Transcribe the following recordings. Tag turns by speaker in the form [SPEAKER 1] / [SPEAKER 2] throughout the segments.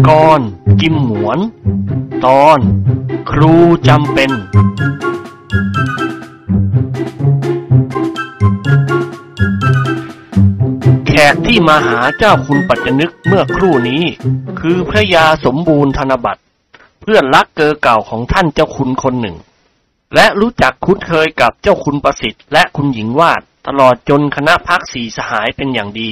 [SPEAKER 1] ลนิกรกิมหมวน ตอน ครูจำเป็น แขกที่มาหาเจ้าคุณปัจจนึกเมื่อครู่นี้ คือพระยาสมบูรณ์ธนบัตร เพื่อนรักเกอเก่าของท่านเจ้าคุณคนหนึ่ง และรู้จักคุ้นเคยกับเจ้าคุณประสิทธิ์และคุณหญิงวาดตลอดจนคณะพักสีสหายเป็นอย่างดี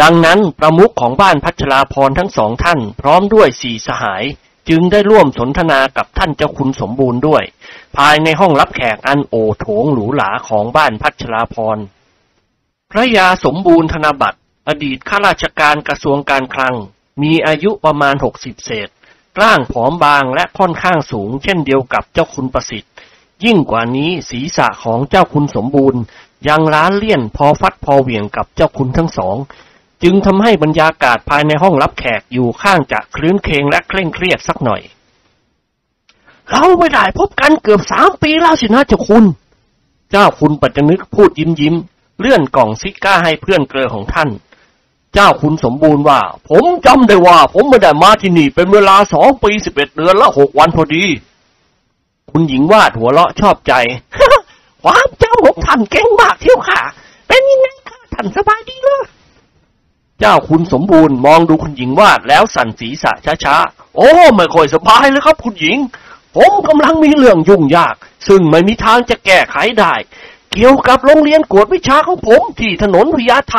[SPEAKER 1] ดังนั้นประมุขของบ้านพัชราพรทั้งสองท่าน พร้อมด้วยสี่สหาย จึงได้ร่วมสนทนากับท่านเจ้าคุณสมบูรณ์ด้วย ภายในห้องรับแขกอันโอโถงหรูหราของบ้านพัชราพรพระยาสมบูรณ์ธนบัตร อดีตข้าราชการกระทรวงการคลัง มีอายุประมาณหกสิบเศษ ร่างผอมบางและค่อนข้างสูง เช่นเดียวกับเจ้าคุณประสิทธิ์ ยิ่งกว่านี้ศีรษะของเจ้าคุณสมบูรณ์ ยังล้านเลี่ยนพอฟัดพอเหวี่ยงกับเจ้าคุณทั้งสอง จึงทำให้บรรยากาศภายในห้องรับแขกอยู่ข้างจะคลื้นเคงและเคร่งเครียดสักหน่อย เราไม่ได้พบกันเกือบสามปีแล้วสินะเจ้าคุณ เจ้าคุณปัจจนึกพูดยิ้มยิ้ม เลื่อนกล่องซิก้าให้เพื่อนเกลอของท่าน เจ้าคุณสมบูรณ์ว่า ผมจำได้ว่า ผมไม่ได้มาที่นี่เป็นเวลาสองปีสิบเอ็ดเดือนและหกวันพอดี คุณหญิงวาดหัวเราะชอบใจความจำของท่านเก่งมากเที่ยวค่ะ เป็นยังไงคะท่านสบายดีเหรอ เจ้าคุณสมบูรณ์มองดูคุณหญิงวาดแล้วสั่นศีรษะช้าๆ โอ้ไม่ค่อยสบายเลยครับคุณหญิง ผมกำลังมีเรื่องยุ่งยาก ซึ่งไม่มีทางจะแก้ไขได้ เกี่ยวกับโรงเรียนกวดวิชาของผมที่ถนนพญาไท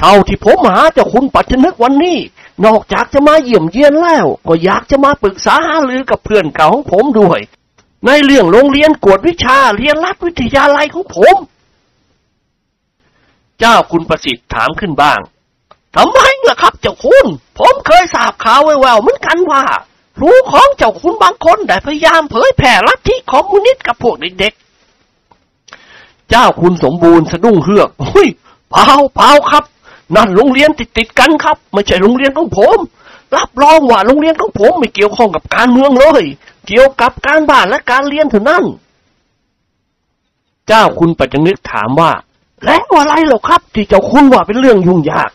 [SPEAKER 1] เท่าที่ผมหาเจ้าคุณปัจจนึกวันนี้ นอกจากจะมาเยี่ยมเยียนแล้ว ก็อยากจะมาปรึกษาหารือกับเพื่อนเก่าของผมด้วย ในเรื่องโรงเรียนกวดวิชาเรียนรัฐวิทยาลัยของผม เจ้าคุณประสิทธิ์ถามขึ้นบ้าง ทำไมล่ะครับเจ้าคุณ ผมเคยทราบข่าวแววๆเหมือนกันว่าครูของเจ้าคุณบางคนได้พยายามเผยแผ่ลัทธิคอมมิวนิสต์กับพวกเด็กๆ เจ้าคุณสมบูรณ์สะดุ้งเฮือกเฮ้ยเปล่าเปล่าครับ นั่นโรงเรียนติดติดกันครับ ไม่ใช่โรงเรียนของผม รับรองว่าโรงเรียนของผมไม่เกี่ยวข้องกับการเมืองเลย เกี่ยวกับการบ้านและการเรียนเท่านั้น เจ้าคุณปัจจนึกถามว่า แล้วอะไรเหรอครับ ที่เจ้าคุณว่าเป็นเรื่องยุ่งยาก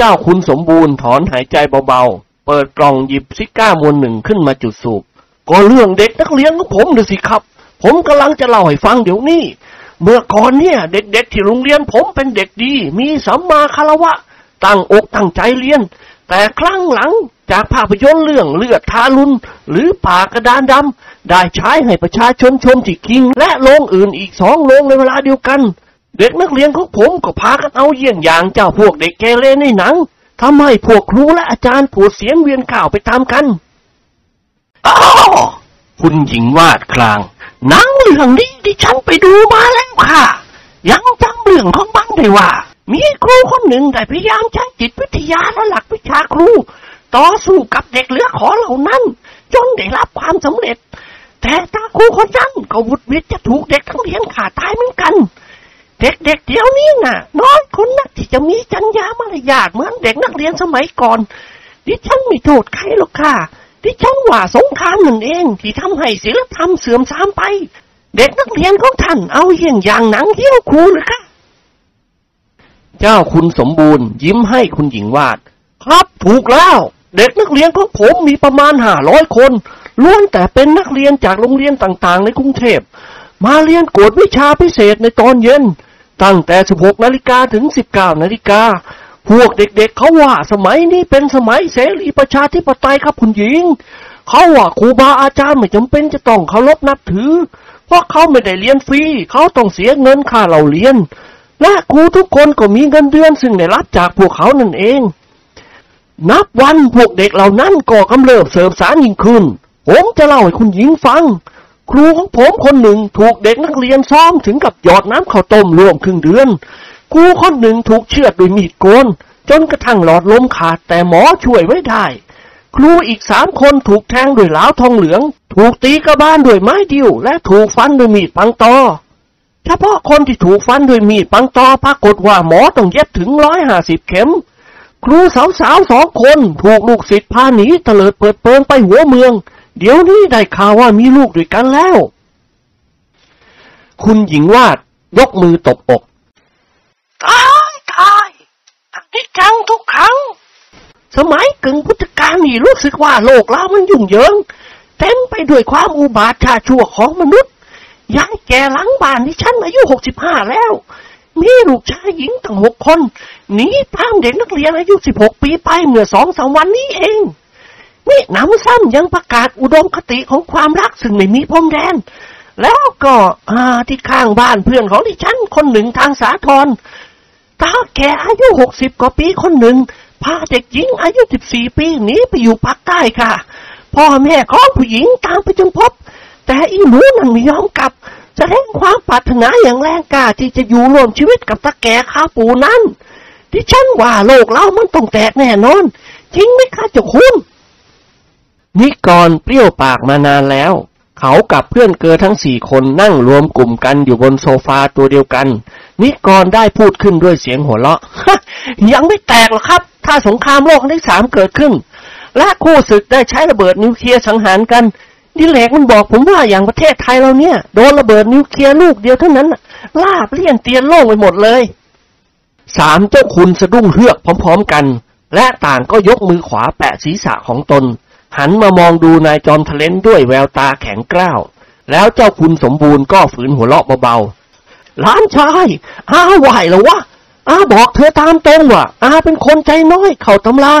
[SPEAKER 1] เจ้าคุณสมบูรณ์ถอนหายใจเบาๆ เปิดกล่องหยิบซิก้ามวนหนึ่งขึ้นมาจุดสูบ ก็เรื่องเด็กนักเรียนของผมน่ะสิครับ ผมกำลังจะเล่าให้ฟังเดี๋ยวนี้ เมื่อก่อนเนี่ย เด็กๆที่โรงเรียนผมเป็นเด็กดี มีสัมมาคารวะ ตั้งอกตั้งใจเรียน แต่ครั้งหลังจากภาพยนตร์เรื่องเลือดทารุณหรือป่ากระดานดำได้ใช้ให้ประชาชนชมที่คิง และโรงอื่นอีกสองโรงในเวลาเดียวกัน เด็กนักเรียนของผมก็พากันเอาเยี่ยงอย่างเจ้าพวกเด็กเกเรในหนังทำให้พวกครูและอาจารย์ปวดเสียงเวียนข่าวไปตามกันอ๋อคุณหญิงวาดคลางหนังเรื่องนี้ที่ฉันไปดูมาแล้วค่ะ ยังจำเรื่องของมันได้ว่า มีครูคนหนึ่งได้พยายามใช้จิตวิทยาและหลักวิชาครู ต่อสู้กับเด็กเหลือขอเหล่านั้น จนได้รับความสำเร็จ แต่ตาครูคนนั้นก็วุดวิดจะถูกเด็กทั้งเรียนขาตายเหมือนกัน เด็กๆเดี๋ยวนี้น่ะ น้อยคนนักที่จะมีจัญญามารยาทเหมือนเด็กนักเรียนสมัยก่อน ดิฉันไม่โทษใครหรอกค่ะ ดิฉันว่าสงครามนั่นเอง ที่ทำให้ศีลธรรมเสื่อมทรามไป เด็กนักเรียนของท่านเอาเยี่ยงอย่างหนังเที่ยวครูหรือคะเจ้าคุณสมบูรณ์ ยิ้มให้คุณหญิงวาด ครับถูกแล้ว เด็กนักเรียนของผมมีประมาณห้าร้อยคนล้วนแต่เป็นนักเรียนจากโรงเรียนต่างๆ ในกรุงเทพมาเรียนกวดวิชาพิเศษในตอนเย็น ตั้งแต่ 16 นาฬิกาถึง 19 นาฬิกา พวกเด็กๆเขาว่าสมัยนี้เป็นสมัยเสรีประชาธิปไตยครับคุณหญิง เขาว่าครูบาอาจารย์ไม่จำเป็นจะต้องเคารพนับถือ เพราะเขาไม่ได้เรียนฟรี เขาต้องเสียเงินค่าเราเรียน และครูทุกคนก็มีเงินเดือนซึ่งได้รับจากพวกเขานั่นเอง นับวันพวกเด็กเหล่านั้นก็กำเริบเสริมสารยิ่งขึ้น ผมจะเล่าให้คุณหญิงฟัง ครูของผมคนหนึ่งถูกเด็กนักเรียนซ้อมถึงกับหยอดน้ำข้าวต้มรวมครึ่งเดือน ครูคนหนึ่งถูกเชือดด้วยมีดโกน จนกระทั่งหลอดลมขาดแต่หมอช่วยไว้ได้ ครูอีกสามคนถูกแทงด้วยเหล้าทองเหลือง ถูกตีกระบาลด้วยไม้ดิ้วและถูกฟันด้วยมีดปังตอเฉพาะคนที่ถูกฟันด้วยมีดปังตอปรากฏว่าหมอต้องเย็บถึงร้อยห้าสิบเข็ม ครูสาวๆสองคนถูกลูกศิษย์พาหนีเตลิดเปิดเปิงไปหัวเมือง เดี๋ยวนี้ได้ข่าวว่ามีลูกด้วยกันแล้ว คุณหญิงวาดยกมือตบอก ตายตายอันนี้จังทุกครั้ง สมัยกึ่งพุทธกาลนี่รู้สึกว่าโลกเรามันยุ่งเหยิง เต็มไปด้วยความอุบาทชาชั่วของมนุษย์ยายแก่หลังบ้านที่ฉันอายุหกสิบห้าแล้ว มีลูกชายหญิงตั้งหกคนหนีตามเด็กนักเรียนอายุสิบหกปีไปเมื่อสองสามวันนี้เอง นี่น้ำซ้ำยังประกาศอุดมคติของความรักซึ่งไม่มีพรมแดน แล้วก็ที่ข้างบ้านเพื่อนของดิฉันคนหนึ่งทางสาทรตาแก่อายุหกสิบกว่าปีคนหนึ่งพาเด็กหญิงอายุสิบสี่ปีหนีไปอยู่ภาคใต้ค่ะ พ่อแม่ของผู้หญิงตามไปจนพบ แต่อีหนูนั่นไม่ยอมกลับแสดงความปรารถนาอย่างแรงกล้าที่จะอยู่ร่วมชีวิตกับตาแก่ข้าปูนั้นดิฉันว่าโลกเรามันต้องแตกแน่นอน จริงไหมคะเจ้าคุณ นิกรเปรี้ยวปากมานานแล้ว เขากับเพื่อนเกลอทั้งสี่คนนั่งรวมกลุ่มกันอยู่บนโซฟาตัวเดียวกัน นิกรได้พูดขึ้นด้วยเสียงหัวเราะยังไม่แตกหรอกครับ ถ้าสงครามโลกครั้งที่สามเกิดขึ้น และคู่ศึกได้ใช้ระเบิดนิวเคลียร์สังหารกันดิเรกมันบอกผมว่าอย่างประเทศไทยเราเนี่ย โดนระเบิดนิวเคลียร์ลูกเดียวเท่านั้นราบเลี่ยนเตียนโล่งไปหมดเลยสามเจ้าคุณสะดุ้งเฮือกพร้อมๆกัน และต่างก็ยกมือขวาแปะศีรษะของตน หันมามองดูนายจอมทะเลนด้วยแววตาแข็งกร้าว แล้วเจ้าคุณสมบูรณ์ก็ฝืนหัวเราะเบาๆหลานชายอาไหวแล้ววะอาบอกเธอตามตรงว่าอาเป็นคนใจน้อย เข่าตำลา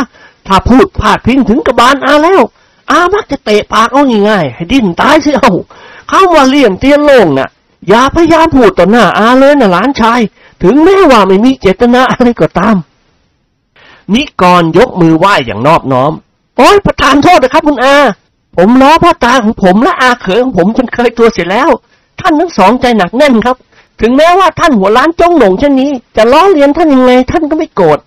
[SPEAKER 1] ถ้าพูดพาดพิงถึงกระบาลอาแล้ว อามักจะเตะปากเอาง่ายๆให้ดิ้นตายสิเอาเข้าว่าเลี่ยมเตียนโล่งน่ะ อย่าพยายามพูดต่อหน้าอาเลยนะหลานชาย ถึงแม้ว่าไม่มีเจตนาอะไรก็ตาม นิกรยกมือไหว้อย่างนอบน้อม โอ้ยประทานโทษนะครับ คุณอา ผมล้อพ่อตาของผมและอาเขยของผมจนเคยตัวเสียแล้ว ท่านทั้งสองใจหนักแน่นครับ ถึงแม้ว่าท่านหัวล้านจ้องหนงเช่นนี้ จะล้อเลียนท่านยังไงท่านก็ไม่โกรธ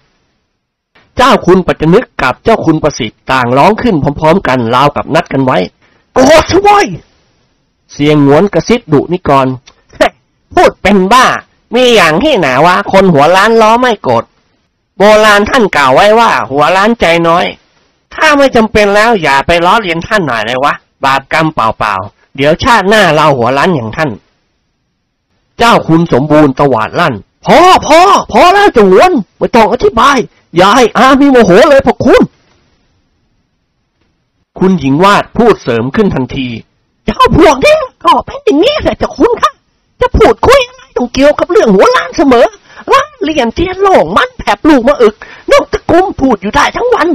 [SPEAKER 1] เจ้าคุณปัจจนึกกับเจ้าคุณประสิทธิ์ต่างร้องขึ้นพร้อม ๆ กันราวกับนัดกันไว้โกรธช่วยเสียงหงวนกระซิบดุนิกรพูดเป็นบ้า มีอย่างที่หนาว่า คนหัวล้านล้อไม่โกรธโบราณท่านกล่าวไว้ว่า หัวล้านใจน้อย ถ้าไม่จำเป็นแล้วอย่าไปล้อเลียนท่านหน่อยเลยวะ บาปกรรมเปล่าๆ เดี๋ยวชาติหน้าเราหัวล้านอย่างท่าน เจ้าคุณสมบูรณ์ตวาดลั่น พอพอพอแล้วจะหวนไม่ต้องอธิบาย อย่าให้อามีโมโหเลยพอคุณ คุณหญิงวาดพูดเสริมขึ้นทันทีเจ้าพวกนี้ก็เป็นอย่างนี้แหละจ้าคุณค่ะ จะพูดคุยอะไรต้องเกี่ยวกับเรื่องหัวล้านเสมอล้านเลียนเทียนโล่งมันแผบลูกมาอึกนกตะกุมพูดอยู่ได้ทั้งวัน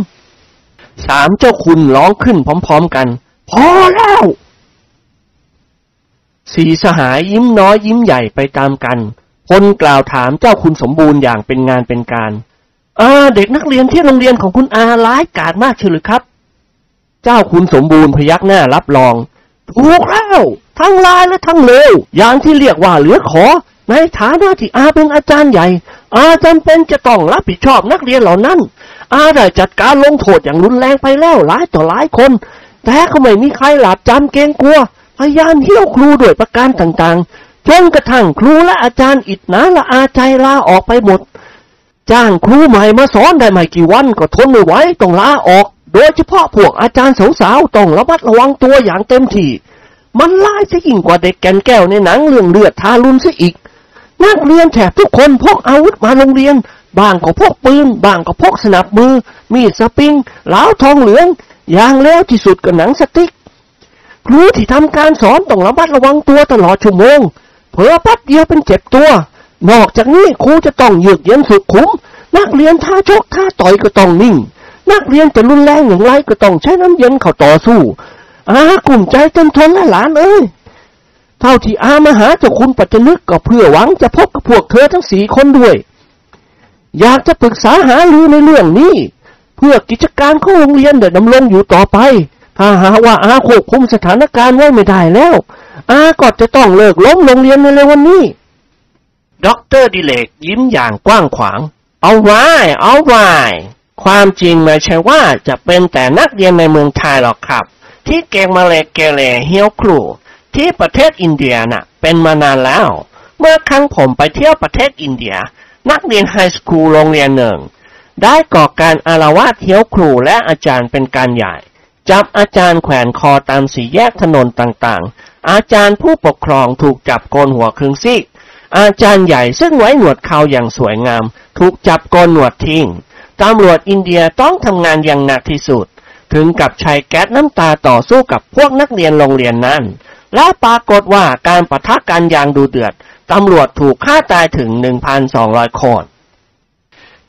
[SPEAKER 1] สามเจ้าคุณร้องขึ้นพร้อมๆกัน พอแล้วสีสหายยิ้มน้อยยิ้มใหญ่ไปตามกันพลกล่าวถามเจ้าคุณสมบูรณ์อย่างเป็นงานเป็นการอ่าเด็กนักเรียนที่โรงเรียนของคุณอาร้ายกาจมากเชียวหรือครับ เจ้าคุณสมบูรณ์พยักหน้ารับรอง ถูกแล้วทั้งลายและทั้งเลวอย่างที่เรียกว่าเหลือขอ ในฐานะที่อาเป็นอาจารย์ใหญ่ อาจำเป็นจะต้องรับผิดชอบนักเรียนเหล่านั้น อาได้จัดการลงโทษอย่างรุนแรงไปแล้วหลายต่อหลายคน แต่ก็ไม่มีใครหลับจำเกรงกลัว พยายามเที่ยวครูด้วยประการต่างๆ จนกระทั่งครูและอาจารย์อิดนาละอาใจลาออกไปหมด จ้างครูใหม่มาสอนได้ไม่กี่วันก็ทนไม่ไหวต้องลาออก โดยเฉพาะพวกอาจารย์สาวๆต้องระมัดระวังตัวอย่างเต็มที่ มันลายซะยิ่งกว่าเด็กแกนแก้วในหนังเรื่องเลือดทารุณซะอีกนักเรียนแถบทุกคนพกอาวุธมาโรงเรียน บางก็พกปืนบางก็พกสนับมือ มีดสปริงเหลาทองเหลืองอย่างแล้วที่สุดก็หนังสติ๊กครูที่ทำการสอนต้องระมัดระวังตัวตลอดชั่วโมง เผลอแป๊บเดียวเป็นเจ็บตัว นอกจากนี้ครูจะต้องเยือกเย็นสุดขุม นักเรียนท่าชกท่าต่อยก็ต้องนิ่ง นักเรียนจะรุนแรงอย่างไรก็ต้องใช้น้ำเย็นเข้าต่อสู้อากลุ่มใจจนทนและหลานเอ้ยเท่าที่อามาหาเจ้าคุณปัจจนึกก็เพื่อหวังจะพบกับพวกเธอทั้งสี่คนด้วย อยากจะปรึกษาหารือในเรื่องนี้ เพื่อกิจการของโรงเรียนเดินดำรงอยู่ต่อไป ถ้าหากว่าอาควบคุมสถานการณ์ไว้ไม่ได้แล้ว อาก็จะต้องเลิกล้มโรงเรียนในเร็ววันนี้ด็อกเตอร์ดิเรกยิ้มอย่างกว้างขวาง เอาไว้ เอาไว้ ความจริงไม่ใช่ว่าจะเป็นแต่นักเรียนในเมืองไทยหรอกครับ ที่เก่งมะเหรกเกเรเฮี้ยวครูที่ประเทศอินเดียน่ะ เป็นมานานแล้ว เมื่อครั้งผมไปเที่ยวประเทศอินเดีย นักเรียน high school โรงเรียนหนึ่ง ได้ก่อการอาละวาดเฮี้ยวครูและอาจารย์เป็นการใหญ่ จับอาจารย์แขวนคอตามสี่แยกถนนต่างๆ อาจารย์ผู้ปกครองถูกจับโกนหัวครึ่งซีกอาจารย์ใหญ่ซึ่งไว้หนวดเขาอย่างสวยงาม ถูกจับโกนหนวดทิ้งตำรวจอินเดียต้องทำงานอย่างหนักที่สุด ถึงกับใช้แก๊สน้ำตาต่อสู้กับพวกนักเรียนโรงเรียนนั้น และปรากฏว่าการปะทะกันอย่างดูเดือด ตำรวจถูกฆ่าตายถึง 1,200 คน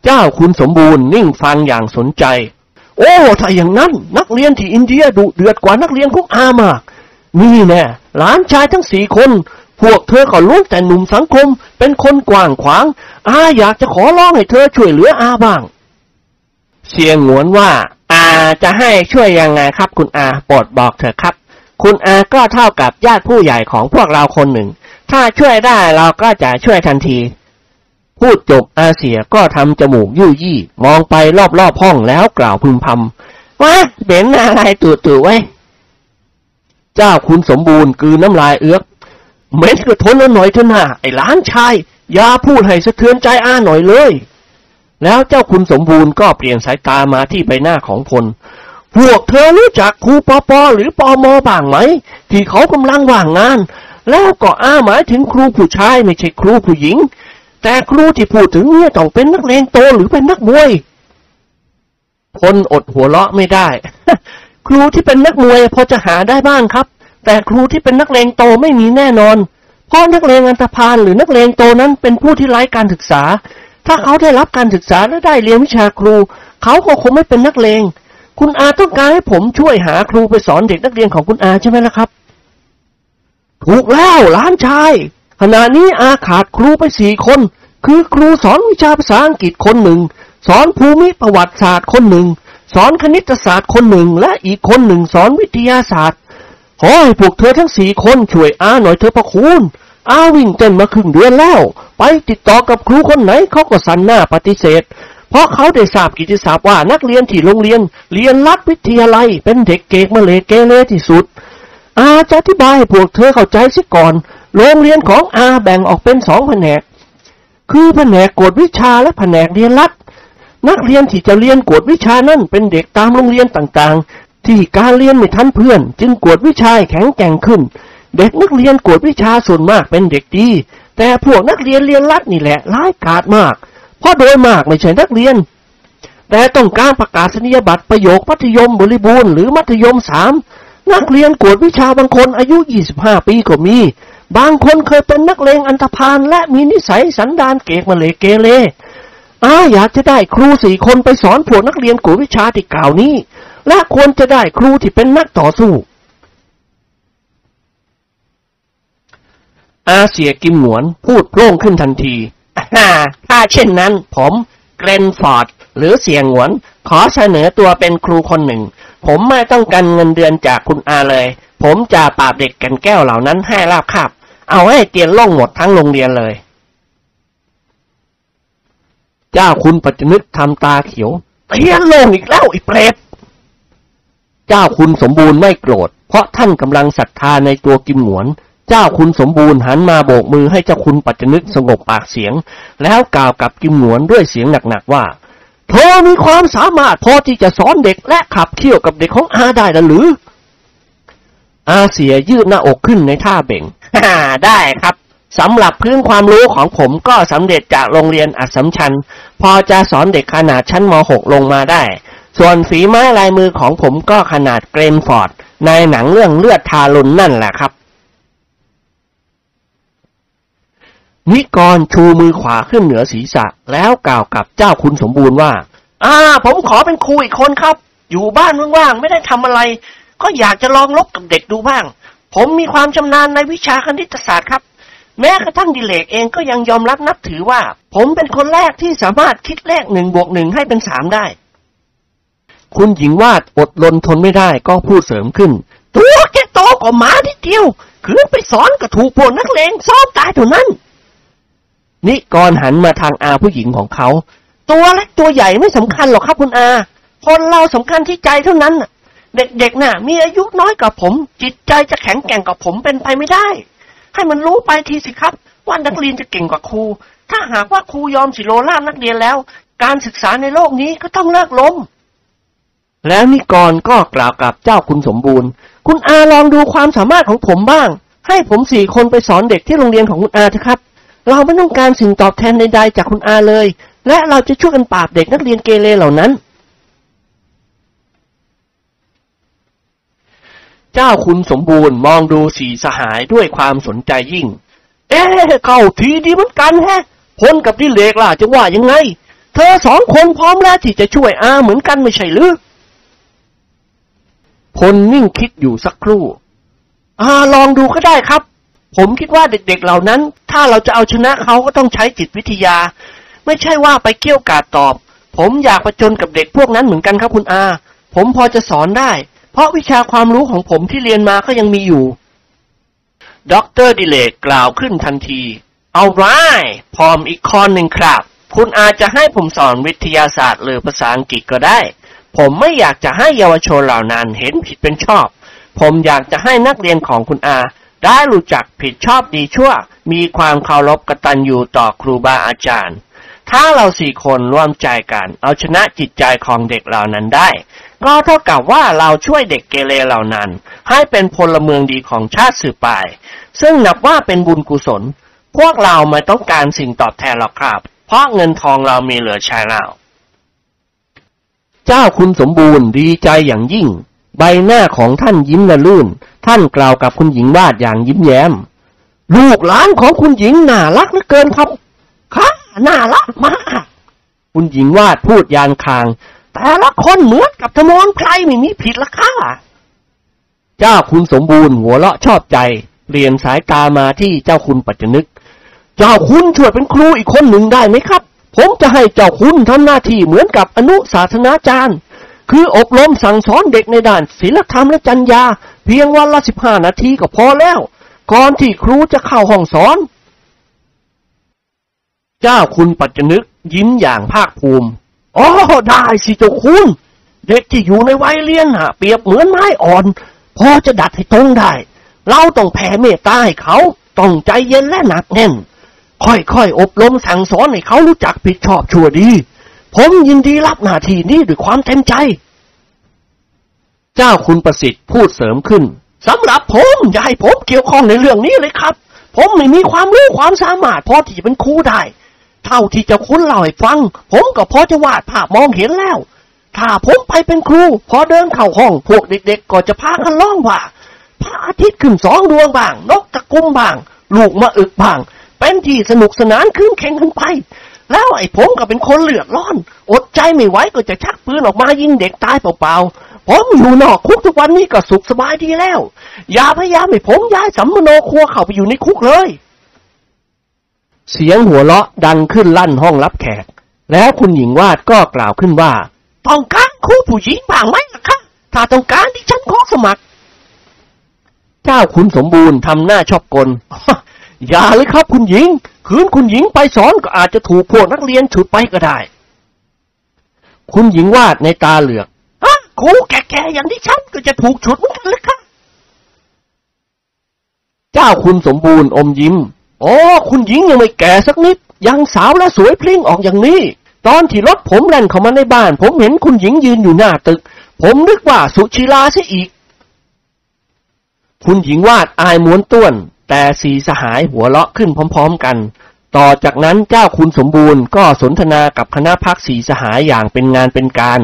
[SPEAKER 1] เจ้าคุณสมบูรณ์นิ่งฟังอย่างสนใจ โอ้ถ้าอย่างนั้น นักเรียนที่อินเดียดุเดือดกว่านักเรียนของอามาก นี่แน่หลานชายทั้งสี่คน พวกเธอก็ล้วนแต่หนุ่มสังคม เป็นคนกว้างขวาง อาอยากจะขอร้องให้เธอช่วยเหลืออาบ้าง เสียงหวนว่า อาจะให้ช่วยยังไงครับ คุณอาโปรดบอกเถอะครับ คุณอาก็เท่ากับญาติผู้ใหญ่ของพวกเราคนหนึ่ง ถ้าช่วยได้เราก็จะช่วยทันที พูดจบอาเสียก็ทำจมูกยู่ยี่ มองไปรอบๆห้องแล้วกล่าวพึมพำว่าเบ็นอะไรตู่ๆไว้ เจ้าคุณสมบูรณ์กือน้ำลายเอื้อกเม็ดก็ทนแล้วหน่อยเถอะนะไอ้หลานชายอย่าพูดให้สะเทือนใจอาหน่อยเลย แล้วเจ้าคุณสมบูรณ์ก็เปลี่ยนสายตามาที่ใบหน้าของพลพวกเธอรู้จักครูปอปอหรือปอมอบ้างไหม ที่เขากำลังว่างงาน แล้วก็อาหมายถึงครูผู้ชายไม่ใช่ครูผู้หญิง แต่ครูที่พูดถึงเนี่ยต้องเป็นนักเลงโตหรือเป็นนักมวยพลอดหัวเราะไม่ได้ ครูที่เป็นนักมวยพอจะหาได้บ้างครับ แต่ครูที่เป็นนักเลงโตไม่มีแน่นอน เพราะนักเลงอันธพาลหรือนักเลงโตนั้นเป็นผู้ที่ไร้การศึกษา ถ้าเขาได้รับการศึกษาและได้เรียนวิชาครู เขาก็คงไม่เป็นนักเลง คุณอาต้องการให้ผมช่วยหาครูไปสอนเด็กนักเรียนของคุณอาใช่ไหมล่ะครับ ถูกแล้วล้านชาย ขณะนี้อาขาดครูไปสี่คน คือครูสอนวิชาภาษาอังกฤษคนหนึ่ง สอนภูมิประวัติศาสตร์คนหนึ่ง สอนคณิตศาสตร์คนหนึ่ง และอีกคนหนึ่งสอนวิทยาศาสตร์ ขอให้พวกเธอทั้งสี่คนช่วยอาหน่อยเถอพระคุณอาวิ่งเต้นมาครึ่งเดือนแล้ว ไปติดต่อกับครูคนไหนเขาก็สันหน้าปฏิเสธ เพราะเขาได้ทราบกิตติศัพท์ว่านักเรียนที่โรงเรียน เรียนรัฐวิทยาลัยเป็นเด็กเกกมาเลเกเรที่สุด อาจะอธิบายให้พวกเธอเข้าใจสิก่อน โรงเรียนของอาแบ่งออกเป็นสองแผนก คือแผนกกวดวิชาและแผนกเรียนรัฐนักเรียนที่จะเรียนกวดวิชานั่นเป็นเด็กตามโรงเรียนต่างๆ ที่การเรียนไม่ทันเพื่อน จึงกวดวิชาแข็งแกร่งขึ้น เด็กนักเรียนกวดวิชาส่วนมากเป็นเด็กดี แต่พวกนักเรียนเรียนรัฐนี่แหละร้ายกาจมาก เพราะโดยมากไม่ใช่นักเรียน แต่ต้องการประกาศนียบัตรประโยคมัธยมบริบูรณ์หรือมัธยมสาม นักเรียนกวดวิชาบางคนอายุ 25 ปีก็มี บางคนเคยเป็นนักเลงอันธพาลและมีนิสัยสันดานเกกมาเลเกเรอาอยากจะได้ครูสี่คนไปสอนพวนักเรียนกวดวิชาที่กล่าวนี้ และควรจะได้ครูที่เป็นนักต่อสู้ อาเสียกิมหนวนพูดโพล่งขึ้นทันทีถ้าเช่นนั้น ผมเกรนฟอร์ดหรือเสียงหวน ขอเสนอตัวเป็นครูคนหนึ่ง ผมไม่ต้องการเงินเดือนจากคุณอาเลย ผมจะปราบเด็กกันแก้วเหล่านั้นให้ราบคาบ เอาให้เตียนล่องหมดทั้งโรงเรียนเลย เจ้าคุณปัจจนึกทำตาเขียวเตียนล่งอีกแล้วไอ้เปรตเจ้าคุณสมบูรณ์ไม่โกรธ เพราะท่านกำลังศรัทธาในตัวกิมหนวน เจ้าคุณสมบูรณ์หันมาโบกมือให้เจ้าคุณปัจจนึกสงบปากเสียง แล้วกล่าวกับกิมหนวนด้วยเสียงหนักๆว่า เธอมีความสามารถพอที่จะสอนเด็กและขับเคี่ยวกับเด็กของอาได้หรือ อาเสียยืดหน้าอกขึ้นในท่าเบ่งฮ่าได้ครับสำหรับพื้นความรู้ของผมก็สำเร็จจากโรงเรียนอัศมชัญ พอจะสอนเด็กขนาดชั้นม .6 ลงมาได้ ส่วนฝีไม้ลายมือของผมก็ขนาดเกรนฟอร์ด ในหนังเรื่องเลือดทารุณนั่นแหละครับ นิกรชูมือขวาขึ้นเหนือศีรษะ แล้วกล่าวกับเจ้าคุณสมบูรณ์ว่า อ่า ผมขอเป็นครูอีกคนครับ อยู่บ้านว่างๆไม่ได้ทำอะไร ก็อยากจะลองลบกับเด็กดูบ้าง ผมมีความชำนาญในวิชาคณิตศาสตร์ครับ แม้กระทั่งดิเลกเองก็ยังยอมรับนับถือว่า ผมเป็นคนแรกที่สามารถคิดเลขหนึ่งบวกหนึ่งให้เป็นสามได้ คุณหญิงวาดอดรนทนไม่ได้ก็พูดเสริมขึ้น ตัวแกโตกว่าหมาทีเดียว คือไปสอนก็ถูกพวกนักเลงซ้อมตายเท่านั้น นิกรหันมาทางอาผู้หญิงของเขา ตัวเล็กตัวใหญ่ไม่สำคัญหรอกครับคุณอา คนเราสำคัญที่ใจเท่านั้นเด็กๆน่ะ มีอายุน้อยกว่าผม จิตใจจะแข็งแกร่งกว่าผมเป็นไปไม่ได้ ให้มันรู้ไปทีสิครับ ว่านักเรียนจะเก่งกว่าครู ถ้าหากว่าครูยอมสิโลล่านักเรียนแล้ว การศึกษาในโลกนี้ก็ต้องเลิกล้มแล้วนิกรก็กล่าวกับเจ้าคุณสมบูรณ์ คุณอาลองดูความสามารถของผมบ้าง ให้ผมสี่คนไปสอนเด็กที่โรงเรียนของคุณอาเถอะครับ เราไม่ต้องการสิ่งตอบแทนใดๆจากคุณอาเลย และเราจะช่วยกันปราบเด็กนักเรียนเกเรเหล่านั้น เจ้าคุณสมบูรณ์มองดูสีสหายด้วยความสนใจยิ่ง เอ๊ะเข้าทีดีเหมือนกันแฮะพลกับดิเลกล่ะจะว่ายังไง เธอสองคนพร้อมแล้วที่จะช่วยอาเหมือนกันไม่ใช่หรือพลนิ่งคิดอยู่สักครู่อาลองดูก็ได้ครับ ผมคิดว่าเด็กๆเหล่านั้น ถ้าเราจะเอาชนะเขาก็ต้องใช้จิตวิทยา ไม่ใช่ว่าไปเกี่ยวกาดตอบ ผมอยากประจนกับเด็กพวกนั้นเหมือนกันครับคุณอา ผมพอจะสอนได้ เพราะวิชาความรู้ของผมที่เรียนมาก็ยังมีอยู่ด็อกเตอร์ดิเรกกล่าวขึ้นทันที all right ผมอีกคนหนึ่งครับ คุณอาจจะให้ผมสอนวิทยาศาสตร์หรือภาษาอังกฤษก็ได้ ผมไม่อยากจะให้เยาวชนเหล่านั้นเห็นผิดเป็นชอบ ผมอยากจะให้นักเรียนของคุณอา ได้รู้จักผิดชอบดีชั่ว มีความเคารพกตัญญูต่อครูบาอาจารย์ ถ้าเราสี่คนร่วมใจกัน เอาชนะจิตใจของเด็กเหล่านั้นได้ ก็เท่ากับว่าเราช่วยเด็กเกเรเหล่านั้น ให้เป็นพลเมืองดีของชาติสืบไป ซึ่งนับว่าเป็นบุญกุศล พวกเราไม่ต้องการสิ่งตอบแทนหรอกครับ เพราะเงินทองเรามีเหลือใช้แล้ว เจ้าคุณสมบูรณ์ดีใจอย่างยิ่ง ใบหน้าของท่านยิ้มละลื่น ท่านกล่าวกับคุณหญิงวาดอย่างยิ้มแย้ม ลูกหลานของคุณหญิงน่ารักเหลือเกินครับค่ะน่ารักมาก คุณหญิงวาดพูดยานคาง แต่ละคนเหมือนกับทมอนไพรไม่มีผิดละค่ะ เจ้าคุณสมบูรณ์หัวเราะชอบใจเปลี่ยนสายตามาที่เจ้าคุณปัจจนึก เจ้าคุณช่วยเป็นครูอีกคนหนึ่งได้ไหมครับ ผมจะให้เจ้าคุณทำหน้าที่เหมือนกับอนุศาสนาจารย์ คืออบรมสั่งสอนเด็กในด้านศีลธรรมและจรรยา เพียงวันละสิบห้านาทีก็พอแล้ว ก่อนที่ครูจะเข้าห้องสอน เจ้าคุณปัจจนึกยิ้มอย่างภาคภูมิอ๋อได้สิเจ้าคุณ เด็กที่อยู่ในวัยเรียนน่ะเปรียบเหมือนไม้อ่อน พอจะดัดให้ตรงได้ เราต้องแผ่เมตตาให้เขา ต้องใจเย็นและหนักแน่น ค่อยๆอบรมสั่งสอนให้เขารู้จักผิดชอบชั่วดี ผมยินดีรับหน้าที่นี้ด้วยความเต็มใจ เจ้าคุณประสิทธิ์พูดเสริมขึ้นสำหรับผมอย่าให้ผมเกี่ยวข้องในเรื่องนี้เลยครับ ผมไม่มีความรู้ความสามารถพอที่จะเป็นครูได้ เท่าที่จะคุณเล่าให้ฟัง ผมก็พอจะวาดภาพมองเห็นแล้ว ถ้าผมไปเป็นครู พอเดินเข้าห้อง พวกเด็กๆ ก็จะพากันร้องว่าพระอาทิตย์ขึ้นสองดวงบ้าง นกตะกุมบ้าง ลูกมาอึกบ้าง เป็นที่สนุกสนานขึ้นแข่งกันไป แล้วไอ้ผมก็เป็นคนเลือดร้อน อดใจไม่ไหวก็จะชักปืนออกมายิงเด็กตายเปล่าๆ ผมอยู่นอกคุกทุกวันนี้ก็สุขสบายดีแล้ว อย่าพยายามให้ผมย้ายสัมมโนครัวเข้าไปอยู่ในคุกเลย เสียงหัวเราะดังขึ้นลั่นห้องรับแขก แล้วคุณหญิงวาดก็กล่าวขึ้นว่า ต้องการครูผู้หญิงบ้างไหมล่ะคะถ้าต้องการที่ฉันขอสมัคร เจ้าคุณสมบูรณ์ทำหน้าชอบกล อย่าเลยครับคุณหญิง คืนคุณหญิงไปสอนก็อาจจะถูกพวกนักเรียนฉุดไปก็ได้ คุณหญิงวาดในตาเหลือกฮะครูแก่ๆอย่างที่ฉันก็จะถูกฉุดเหมือนกันเลยค่ะเจ้าคุณสมบูรณ์อมยิ้มโอ้คุณหญิงยังไม่แก่สักนิด ยังสาวและสวยพลิ้งออกอย่างนี้ ตอนที่รถผมแล่นเข้ามาในบ้าน ผมเห็นคุณหญิงยืนอยู่หน้าตึก ผมนึกว่าสุชีลาเสียอีก คุณหญิงวาดอายม้วนต้วน แต่สีสหายหัวเราะขึ้นพร้อมๆกัน ต่อจากนั้นเจ้าคุณสมบูรณ์ก็สนทนากับคณะพักสีสหายอย่างเป็นงานเป็นการ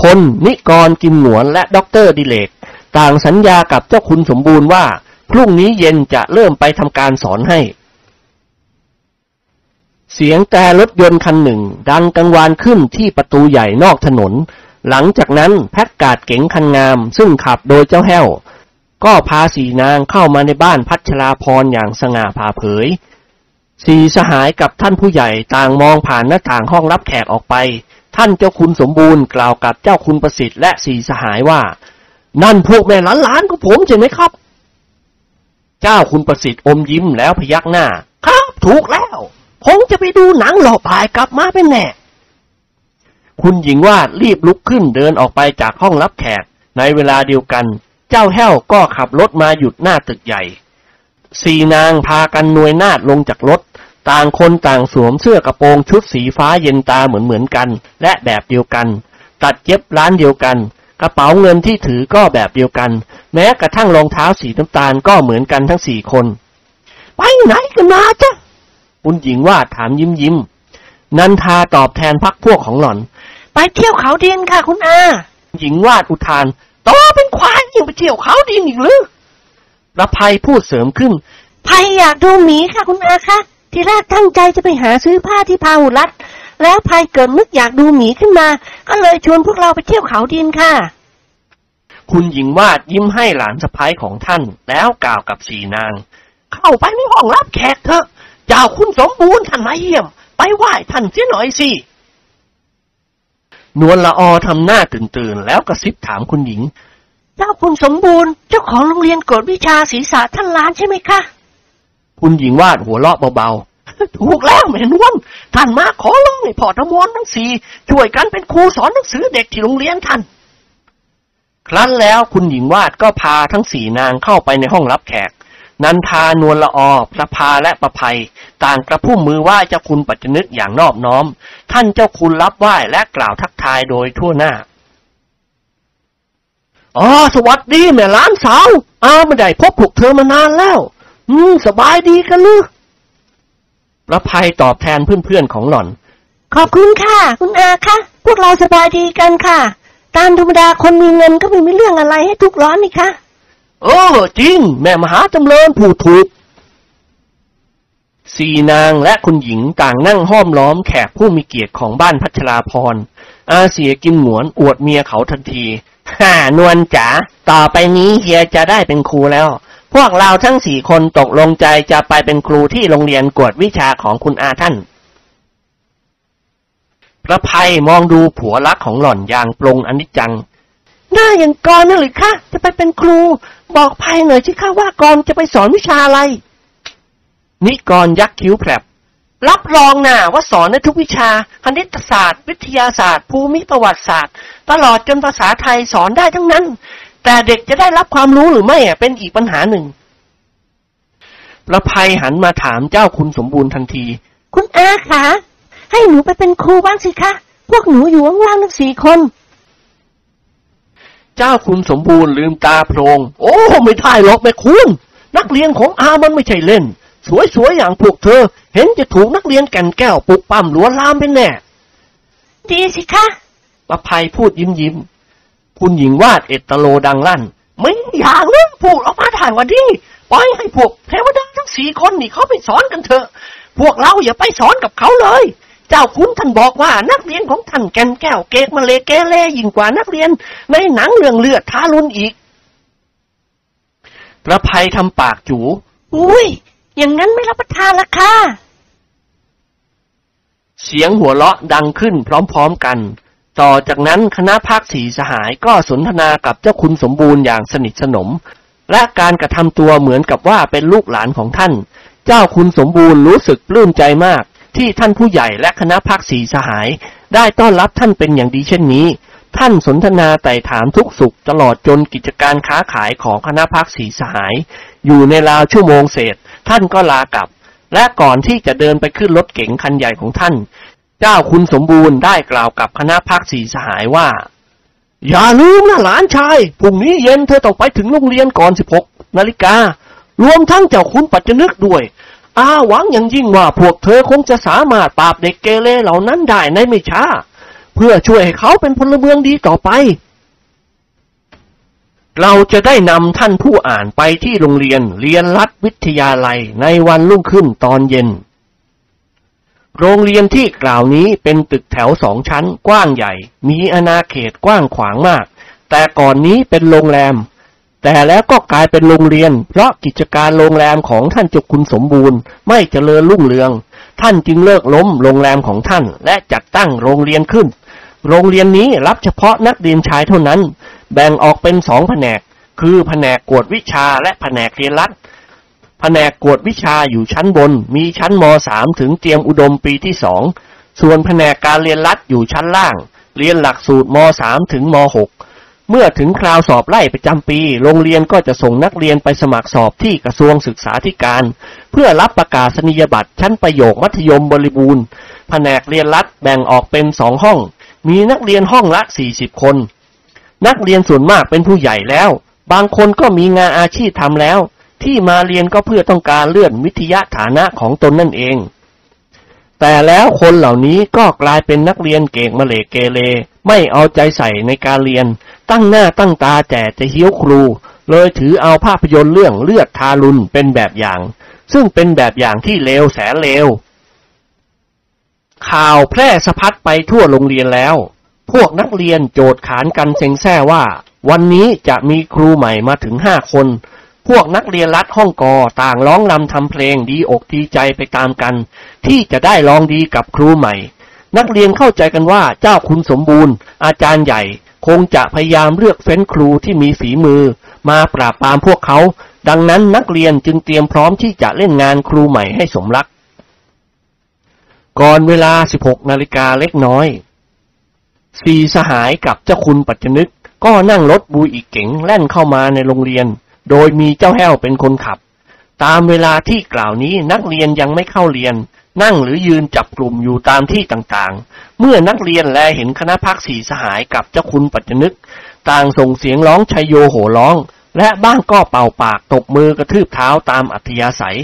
[SPEAKER 1] พลนิกรกิมหงวนและด็อกเตอร์ดิเรก ต่างสัญญากับเจ้าคุณสมบูรณ์ว่า พรุ่งนี้เย็นจะเริ่มไปทำการสอนให้ เสียงแตรรถยนต์คันหนึ่ง ดังกังวานขึ้นที่ประตูใหญ่นอกถนน หลังจากนั้น Packard เก๋งคันงาม ซึ่งขับโดยเจ้าแห้ว ก็พาสี่นางเข้ามาในบ้านพัชราภรณ์อย่างสง่าผ่าเผย สี่สหายกับท่านผู้ใหญ่ต่างมองผ่านหน้าต่างห้องรับแขกออกไป ท่านเจ้าคุณสมบูรณ์กล่าวกับเจ้าคุณประสิทธิ์และสีสหายว่า นั่นพวกแม่หลานๆของผมใช่ไหมครับ เจ้าคุณประสิทธิ์อมยิ้มแล้วพยักหน้า ครับ ถูกแล้วผมจะไปดูหนังหล่อบบ่ายกลับมาเป็นแน่คุณหญิงวาดรีบลุกขึ้นเดินออกไปจากห้องรับแขกในเวลาเดียวกัน เจ้าแห้วก็ขับรถมาหยุดหน้าตึกใหญ่ สี่นางพากันนวยนาดลงจากรถ ต่างคนต่างสวมเสื้อกระโปรงชุดสีฟ้าเย็นตาเหมือนเหมือนกัน และแบบเดียวกัน ตัดเย็บร้านเดียวกัน กระเป๋าเงินที่ถือก็แบบเดียวกัน แม้กระทั่งรองเท้าสีน้ำตาลก็เหมือนกันทั้งสี่คน ไปไหนกันมาจ๊ะคุณหญิงว่าถามยิ้มยิ้มนันทาตอบแทนพักพวกของหล่อน
[SPEAKER 2] ไปเที่ยวเขาดินค่ะคุณอา
[SPEAKER 1] หญิงวาดอุทานโตเป็นควาย ยังไปเที่ยวเขาดินอีกหรือประภัยพูดเสริมขึ้น
[SPEAKER 2] ไพอยากดูหมีค่ะคุณอาคะ ทีแรกตั้งใจจะไปหาซื้อผ้าที่พาหุรัดแล้วไพเกิดนึกอยากดูหมีขึ้นมา ก็เลยชวนพวกเราไปเที่ยวเขาดินค่ะ
[SPEAKER 1] คุณหญิงวาดยิ้มให้หลานสะพ้ายของท่าน แล้วกล่าวกับสีนาง เข้าไปในห้องรับแขกเถอะเจ้าคุณสมบูรณ์ท่านมาเยี่ยม ไปไหว้ท่านเสียหน่อยสินวลละออทำหน้าตื่นตื่นๆแล้วกระซิบถามคุณหญิง
[SPEAKER 2] เจ้าคุณสมบูรณ์เจ้าของโรงเรียนกวดวิชาศีรษะท่านล้านใช่ไหมคะ
[SPEAKER 1] คุณหญิงวาดหัวเราะเบาๆ ถูกแล้วแม่นวลท่านมาขอร้องให้พ่อตะมวนทั้งสี่ช่วยกันเป็นครูสอนหนังสือเด็กที่โรงเรียนท่าน ครั้นแล้วคุณหญิงวาดก็พาทั้งสี่นางเข้าไปในห้องรับแขก นันทานวลละออพระพาและประภัย ต่างกระพุ่มมือไหว้เจ้าคุณปัจจนึกอย่างนอบน้อม ท่านเจ้าคุณรับไหว้และกล่าวทักทายโดยทั่วหน้า อ๋อสวัสดีแม่หล้านสาวอาไม่ได้พบพวกเธอมานานแล้ว อืม สบายดีกันหรือประภัยตอบแทนเพื่อนๆของหล่อน
[SPEAKER 2] ขอบคุณค่ะ คุณอาคะพวกเราสบายดีกันค่ะ ตามธรรมดาคนมีเงินก็ไม่มีเรื่องอะไรให้ทุกข์ร้อนนี่คะ
[SPEAKER 1] เออจริง แม่มหาจำเริญผู้ถูกสี่นางและคุณหญิงต่างนั่งห้อมล้อมแขกผู้มีเกียรติของบ้านพัชราพร อาเสียกิมหนวนอวดเมียเขาทันที ฮ่านวลจ๋า ต่อไปนี้เฮียจะได้เป็นครูแล้ว พวกเราทั้งสี่คนตกลงใจจะไปเป็นครูที่โรงเรียนกวดวิชาของคุณอาท่าน พระภัยมองดูผัวรักของหล่อนอย่างปรงอนิจจัง หน้าอย่างกรนั่นหรือคะ จะไปเป็นครู บอกภัยหน่อยสิคะว่ากรจะไปสอนวิชาอะไร นิกรยักคิ้วแผลบ รับรองน่ะว่าสอนในทุกวิชาคณิตศาสตร์ วิทยาศาสตร์ ภูมิประวัติศาสตร์ ตลอดจนภาษาไทยสอนได้ทั้งนั้น แต่เด็กจะได้รับความรู้หรือไม่อะเป็นอีกปัญหาหนึ่งประภัยหันมาถามเจ้าคุณสมบูรณ์ทันที
[SPEAKER 2] คุณอาคะให้หนูไปเป็นครูบ้างสิคะ พวกหนูอยู่ว่างๆทั้งสี่คน
[SPEAKER 1] เจ้าคุณสมบูรณ์ลืมตาโพรงโอ้ ไม่ได้หรอกแม่คุณ นักเรียนของอามันไม่ใช่เล่น สวยๆอย่างพวกเธอ เห็นจะถูกนักเรียนแก่นแก้วปลุกปั้มล้วนลามเป็นแน่
[SPEAKER 2] ดีสิคะ
[SPEAKER 1] ประภัยพูดยิ้มยิ้มๆคุณหญิงวาดเอตโลดังลั่น ไม่อย่างนั้นพูดออกมาถ่ายวันนี้ปล่อยให้พวกเทวดาทั้งสี่คนนี่เขาไปสอนกันเถอะ พวกเราอย่าไปสอนกับเขาเลย เจ้าคุณท่านบอกว่านักเรียนของท่านแก่นแก้วเกกมาเลเกเรยิ่งกว่านักเรียน ในหนังเรื่องเลือดทารุณอีกประภัยทำปากจู
[SPEAKER 2] อุ้ย อย่างนั้นไม่รับประทานละค่ะ
[SPEAKER 1] เสียงหัวเราะดังขึ้นพร้อมๆกัน ต่อจากนั้นคณะภาคสีสหายก็สนทนากับเจ้าคุณสมบูรณ์อย่างสนิทสนม และการกระทำตัวเหมือนกับว่าเป็นลูกหลานของท่าน เจ้าคุณสมบูรณ์รู้สึกปลื้มใจมาก ที่ท่านผู้ใหญ่และคณะภาคสีสหาย ได้ต้อนรับท่านเป็นอย่างดีเช่นนี้ท่านสนทนาไต่ถามทุกสุขตลอดจนกิจการค้าขายของคณะภาคสีสหาย อยู่ในราวชั่วโมงเศษ ท่านก็ลากลับ และก่อนที่จะเดินไปขึ้นรถเก๋งคันใหญ่ของท่าน เจ้าคุณสมบูรณ์ได้กล่าวกับคณะภาคสีสหายว่า อย่าลืมนะหลานชายพรุ่งนี้เย็นเธอต้องไปถึงโรงเรียนก่อน 16นาฬิกา รวมทั้งเจ้าคุณปัจจนึกด้วย อาหวังอย่างยิ่งว่าพวกเธอคงจะสามารถปราบเด็กเกเรเหล่านั้นได้ในไม่ช้า เพื่อช่วยให้เขาเป็นพลเมืองดีต่อไป เราจะได้นำท่านผู้อ่านไปที่โรงเรียนเรียนรัฐวิทยาลัยในวันรุ่งขึ้นตอนเย็น โรงเรียนที่กล่าวนี้เป็นตึกแถวสองชั้นกว้างใหญ่ มีอาณาเขตกว้างขวางมาก แต่ก่อนนี้เป็นโรงแรม แต่แล้วก็กลายเป็นโรงเรียน เพราะกิจการโรงแรมของท่านเจุคุณสมบูรณ์ ไม่เจริญรุ่งเรือง ท่านจึงเลิกล้มโรงแรมของท่านและจัดตั้งโรงเรียนขึ้น โรงเรียนนี้รับเฉพาะนักเรียนชายเท่านั้น แบ่งออกเป็นสองแผนก คือแผนกกวดวิชาและแผนกเรียนรัฐแผนกกวดวิชาอยู่ชั้นบน มีชั้นม .3 ถึงเตรียมอุดมปีที่สอง ส่วนแผนกการเรียนรัฐอยู่ชั้นล่าง เรียนหลักสูตรม .3 ถึงม .6 เมื่อถึงคราวสอบไล่ประจำปี โรงเรียนก็จะส่งนักเรียนไปสมัครสอบที่กระทรวงศึกษาธิการ เพื่อรับประกาศนียบัตรชั้นประโยคมัธยมบริบูรณ์ แผนกเรียนรัฐแบ่งออกเป็นสองห้อง มีนักเรียนห้องละ40คน นักเรียนส่วนมากเป็นผู้ใหญ่แล้ว บางคนก็มีงานอาชีพทำแล้ว ที่มาเรียนก็เพื่อต้องการเลื่อนวิทยาฐานะของตนนั่นเอง แต่แล้วคนเหล่านี้ก็กลายเป็นนักเรียนเก่งมาเลเกเร ไม่เอาใจใส่ในการเรียน ตั้งหน้าตั้งตาแต่จะเฮี้ยวครู เลยถือเอาภาพยนตร์เรื่องเลือดทารุณเป็นแบบอย่าง ซึ่งเป็นแบบอย่างที่เลวแสนเลว ข่าวแพร่สะพัดไปทั่วโรงเรียนแล้ว พวกนักเรียนโจทย์ขานกันเซ็งแซ่ว่า วันนี้จะมีครูใหม่มาถึงห้าคน พวกนักเรียนรัดห้องกอต่างร้องนำทำเพลงดีอกดีใจไปตามกัน ที่จะได้ลองดีกับครูใหม่ นักเรียนเข้าใจกันว่าเจ้าคุณสมบูรณ์ อาจารย์ใหญ่ คงจะพยายามเลือกเฟ้นครูที่มีฝีมือ มาปราบปรามพวกเขา ดังนั้นนักเรียนจึงเตรียมพร้อมที่จะเล่นงานครูใหม่ให้สมรัก ก่อนเวลา16นาฬิกาเล็กน้อย สี่สหายกับเจ้าคุณปัจจนึก ก็นั่งรถบูอีกเก๋งแล่นเข้ามาในโรงเรียน โดยมีเจ้าแห้วเป็นคนขับ ตามเวลาที่กล่าวนี้นักเรียนยังไม่เข้าเรียน นั่งหรือยืนจับกลุ่มอยู่ตามที่ต่างๆ เมื่อนักเรียนแลเห็นคณะพักสีสหายกับเจ้าคุณปัจจนึก ต่างส่งเสียงร้องชัยโยโห่ร้อง และบ้างก็เป่าปากตบมือกระทืบเท้าตามอัธยาศัย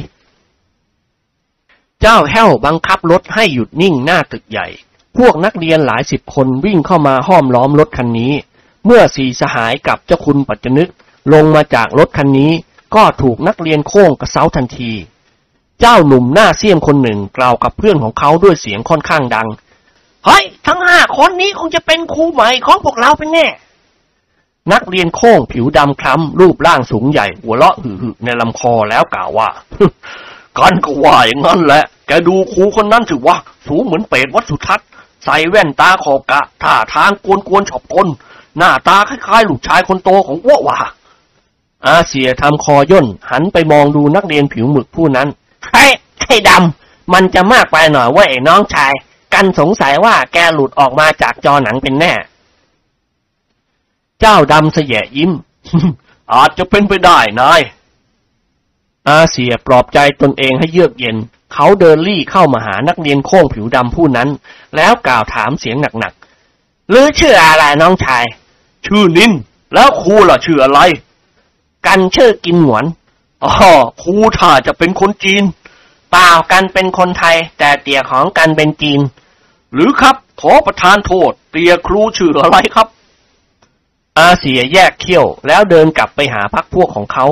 [SPEAKER 1] เจ้าแห้วบังคับรถให้หยุดนิ่งหน้าตึกใหญ่ พวกนักเรียนหลายสิบคนวิ่งเข้ามาห้อมล้อมรถคันนี้ เมื่อสีสหายกับเจ้าคุณปัจจนึก ลงมาจากรถคันนี้ ก็ถูกนักเรียนโค้งกระเซ้าทันที เจ้าหนุ่มหน้าเสี้ยมคนหนึ่งกล่าวกับเพื่อนของเขาด้วยเสียงค่อนข้างดัง เฮ้ย ทั้งห้าคนนี้คงจะเป็นครูใหม่ของพวกเราเป็นแน่นักเรียนโค้งผิวดำคล้ำรูปร่างสูงใหญ่หัวเราะหึ่ในลำคอแล้วกล่าวว่า กันก็ว่าอย่างนั้นแหละ แกดูครูคนนั้นถือว่าสูงเหมือนเป็ดวัดสุทัศน์ใส่แว่นตาขอบกะ ท่าทางกวนๆฉอบกลหน้าตาคล้ายๆลูกชายคนโตของอ้วว่า อาเสียทำคอย่น หันไปมองดูนักเรียนผิวหมึกผู้นั้นไอ้ไอ้ดำ มันจะมากไปหน่อยว่าไอ้น้องชาย กันสงสัยว่าแกหลุดออกมาจากจอหนังเป็นแน่ เจ้าดำเสยยิ้ม อาจจะเป็นไปได้นายอาเสียปลอบใจตนเองให้เยือกเย็น เขาเดินลี่เข้ามาหานักเรียนโค้งผิวดำผู้นั้น แล้วกล่าวถามเสียงหนักๆหรือชื่ออะไรน้องชาย ชื่อนินแล้วครูล่ะชื่ออะไร กันชื่อกินหวนอ๋อครูถ้าจะเป็นคนจีนเปล่ากันเป็นคนไทย แต่เตี่ยของกันเป็นจีน หรือครับ ขอประทานโทษ เตี่ยครูชื่ออะไรครับ อาเสียแยกเขี้ยว แล้วเดินกลับไปหาพักพวกของเขา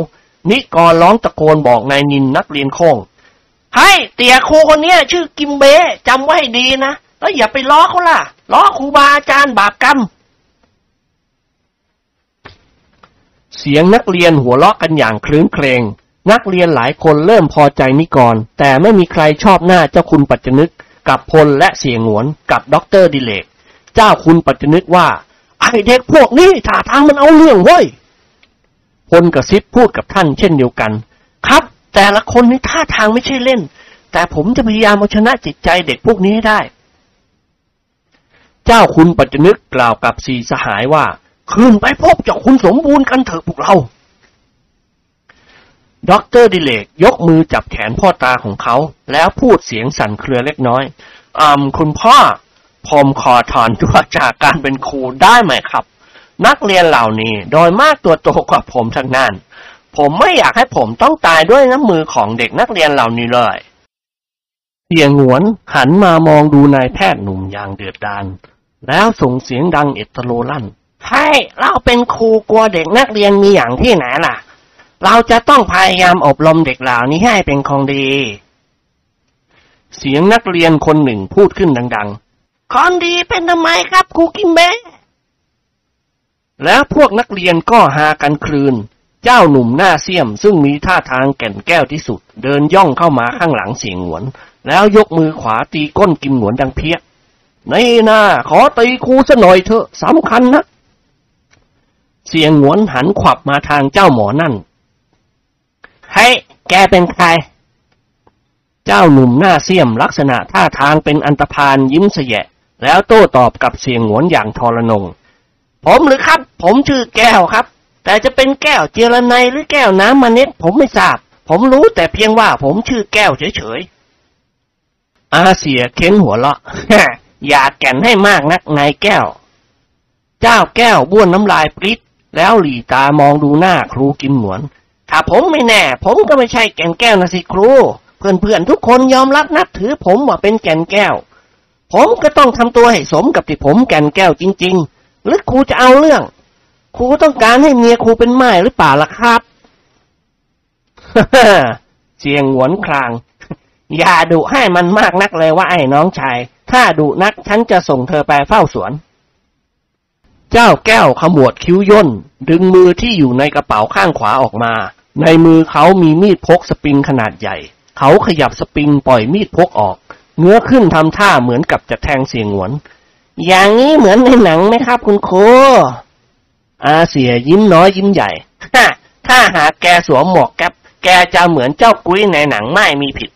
[SPEAKER 1] นิกรร้องตะโกนบอกนายนินนักเรียนโค้ง ให้เตี่ยครูคนเนี้ยชื่อกิมเบจำไว้ให้ดีนะ แล้วอย่าไปล้อเขาล่ะ ล้อครูบาอาจารย์บาปกรรม เสียงนักเรียนหัวเราะกันอย่างครื้นเครง นักเรียนหลายคนเริ่มพอใจนิกร แต่ไม่มีใครชอบหน้าเจ้าคุณปัจจนึก กับพลและเสี่ยหงวนกับด็อกเตอร์ดิเรก เจ้าคุณปัจจนึกว่า ไอ้เด็กพวกนี้ท่าทางมันเอาเรื่องเว้ยพลกระซิบพูดกับท่านเช่นเดียวกัน ครับ แต่ละคนนี่ท่าทางไม่ใช่เล่น แต่ผมจะพยายามเอาชนะจิตใจเด็กพวกนี้ให้ได้ เจ้าคุณปัจจนึกกล่าวกับสี่สหายว่า ขึ้นไปพบเจ้าคุณสมบูรณ์กันเถอะพวกเราด็อกเตอร์ดิเรกยกมือจับแขนพ่อตาของเขา แล้วพูดเสียงสั่นเครือเล็กน้อยอ่าคุณพ่อ ผมขอถอนตัวจากการเป็นครูได้ไหมครับ นักเรียนเหล่านี้โดยมากตัวโตกว่าผมทั้งนั้น ผมไม่อยากให้ผมต้องตายด้วยน้ำมือของเด็กนักเรียนเหล่านี้เลยเสียงหวนหันมามองดูนายแพทย์หนุ่มอย่างเดือดดาลแล้วส่งเสียงดังเอตโลลั่นให้เราเป็นครูกลัวเด็กนักเรียนมีอย่างที่ไหนล่ะ เราจะต้องพยายามอบรมเด็กเหล่านี้ให้เป็นคนดี เสียงนักเรียนคนหนึ่งพูดขึ้นดังๆคนดีเป็นทำไมครับครูกิมเบะแล้วพวกนักเรียนก็หากันคลืน เจ้าหนุ่มหน้าเสียมซึ่งมีท่าทางแก่นแก้วที่สุด เดินย่องเข้ามาข้างหลังเสียงหวน แล้วยกมือขวาตีก้นกิมหนวนดังเพี้ยนี่นาขอตีครูซะหน่อยเถอะสำคัญนะเสียงหวนหันขวับมาทางเจ้าหมอนั่นให้แกเป็นใคร เจ้าหนุ่มหน้าเสียมลักษณะท่าทางเป็นอันตพานยิ้มเสยะ แล้วโต้ตอบกับเสียงหวนอย่างทรนง ผมหรือครับ ผมชื่อแก้วครับ แต่จะเป็นแก้วเจรไนหรือแก้วน้ำมะเน็ดผมไม่ทราบ ผมรู้แต่เพียงว่าผมชื่อแก้วเฉยๆ อาเสียเค้นหัวเราะอย่าแก่นให้มากนักนายแก้ว เจ้าแก้วบ้วนน้ำลายปริ๊ดแล้วหลีตามองดูหน้าครูกิมหนวน ถ้าผมไม่แน่ ผมก็ไม่ใช่แก่นแก้วนะสิครู เพื่อนๆทุกคนยอมรับนับถือผมว่าเป็นแก่นแก้ว ผมก็ต้องทำตัวให้สมกับที่ผมแก่นแก้วจริง ๆ หรือครูจะเอาเรื่อง ครูต้องการให้เมียครูเป็นไม้หรือเปล่าล่ะครับเสียงหวนคราง อย่าดุให้มันมากนักเลยว่าไอ้น้องชาย ถ้าดุนักฉันจะส่งเธอไปเฝ้าสวน เจ้าแก้วขมวดคิ้วย่น ดึงมือที่อยู่ในกระเป๋าข้างขวาออกมา ในมือเขามีมีดพกสปริงขนาดใหญ่ เขาขยับสปริงปล่อยมีดพกออกเนื้อขึ้นทำท่าเหมือนกับจะแทงเสียงหวน อย่างนี้เหมือนในหนังไหมครับคุณครู อาเสียยิ้มน้อยยิ้มใหญ่ฮ่าถ้าหากแกสวมหมวกแก๊ปแกจะเหมือนเจ้ากุ้ยในหนังไม่มีผิด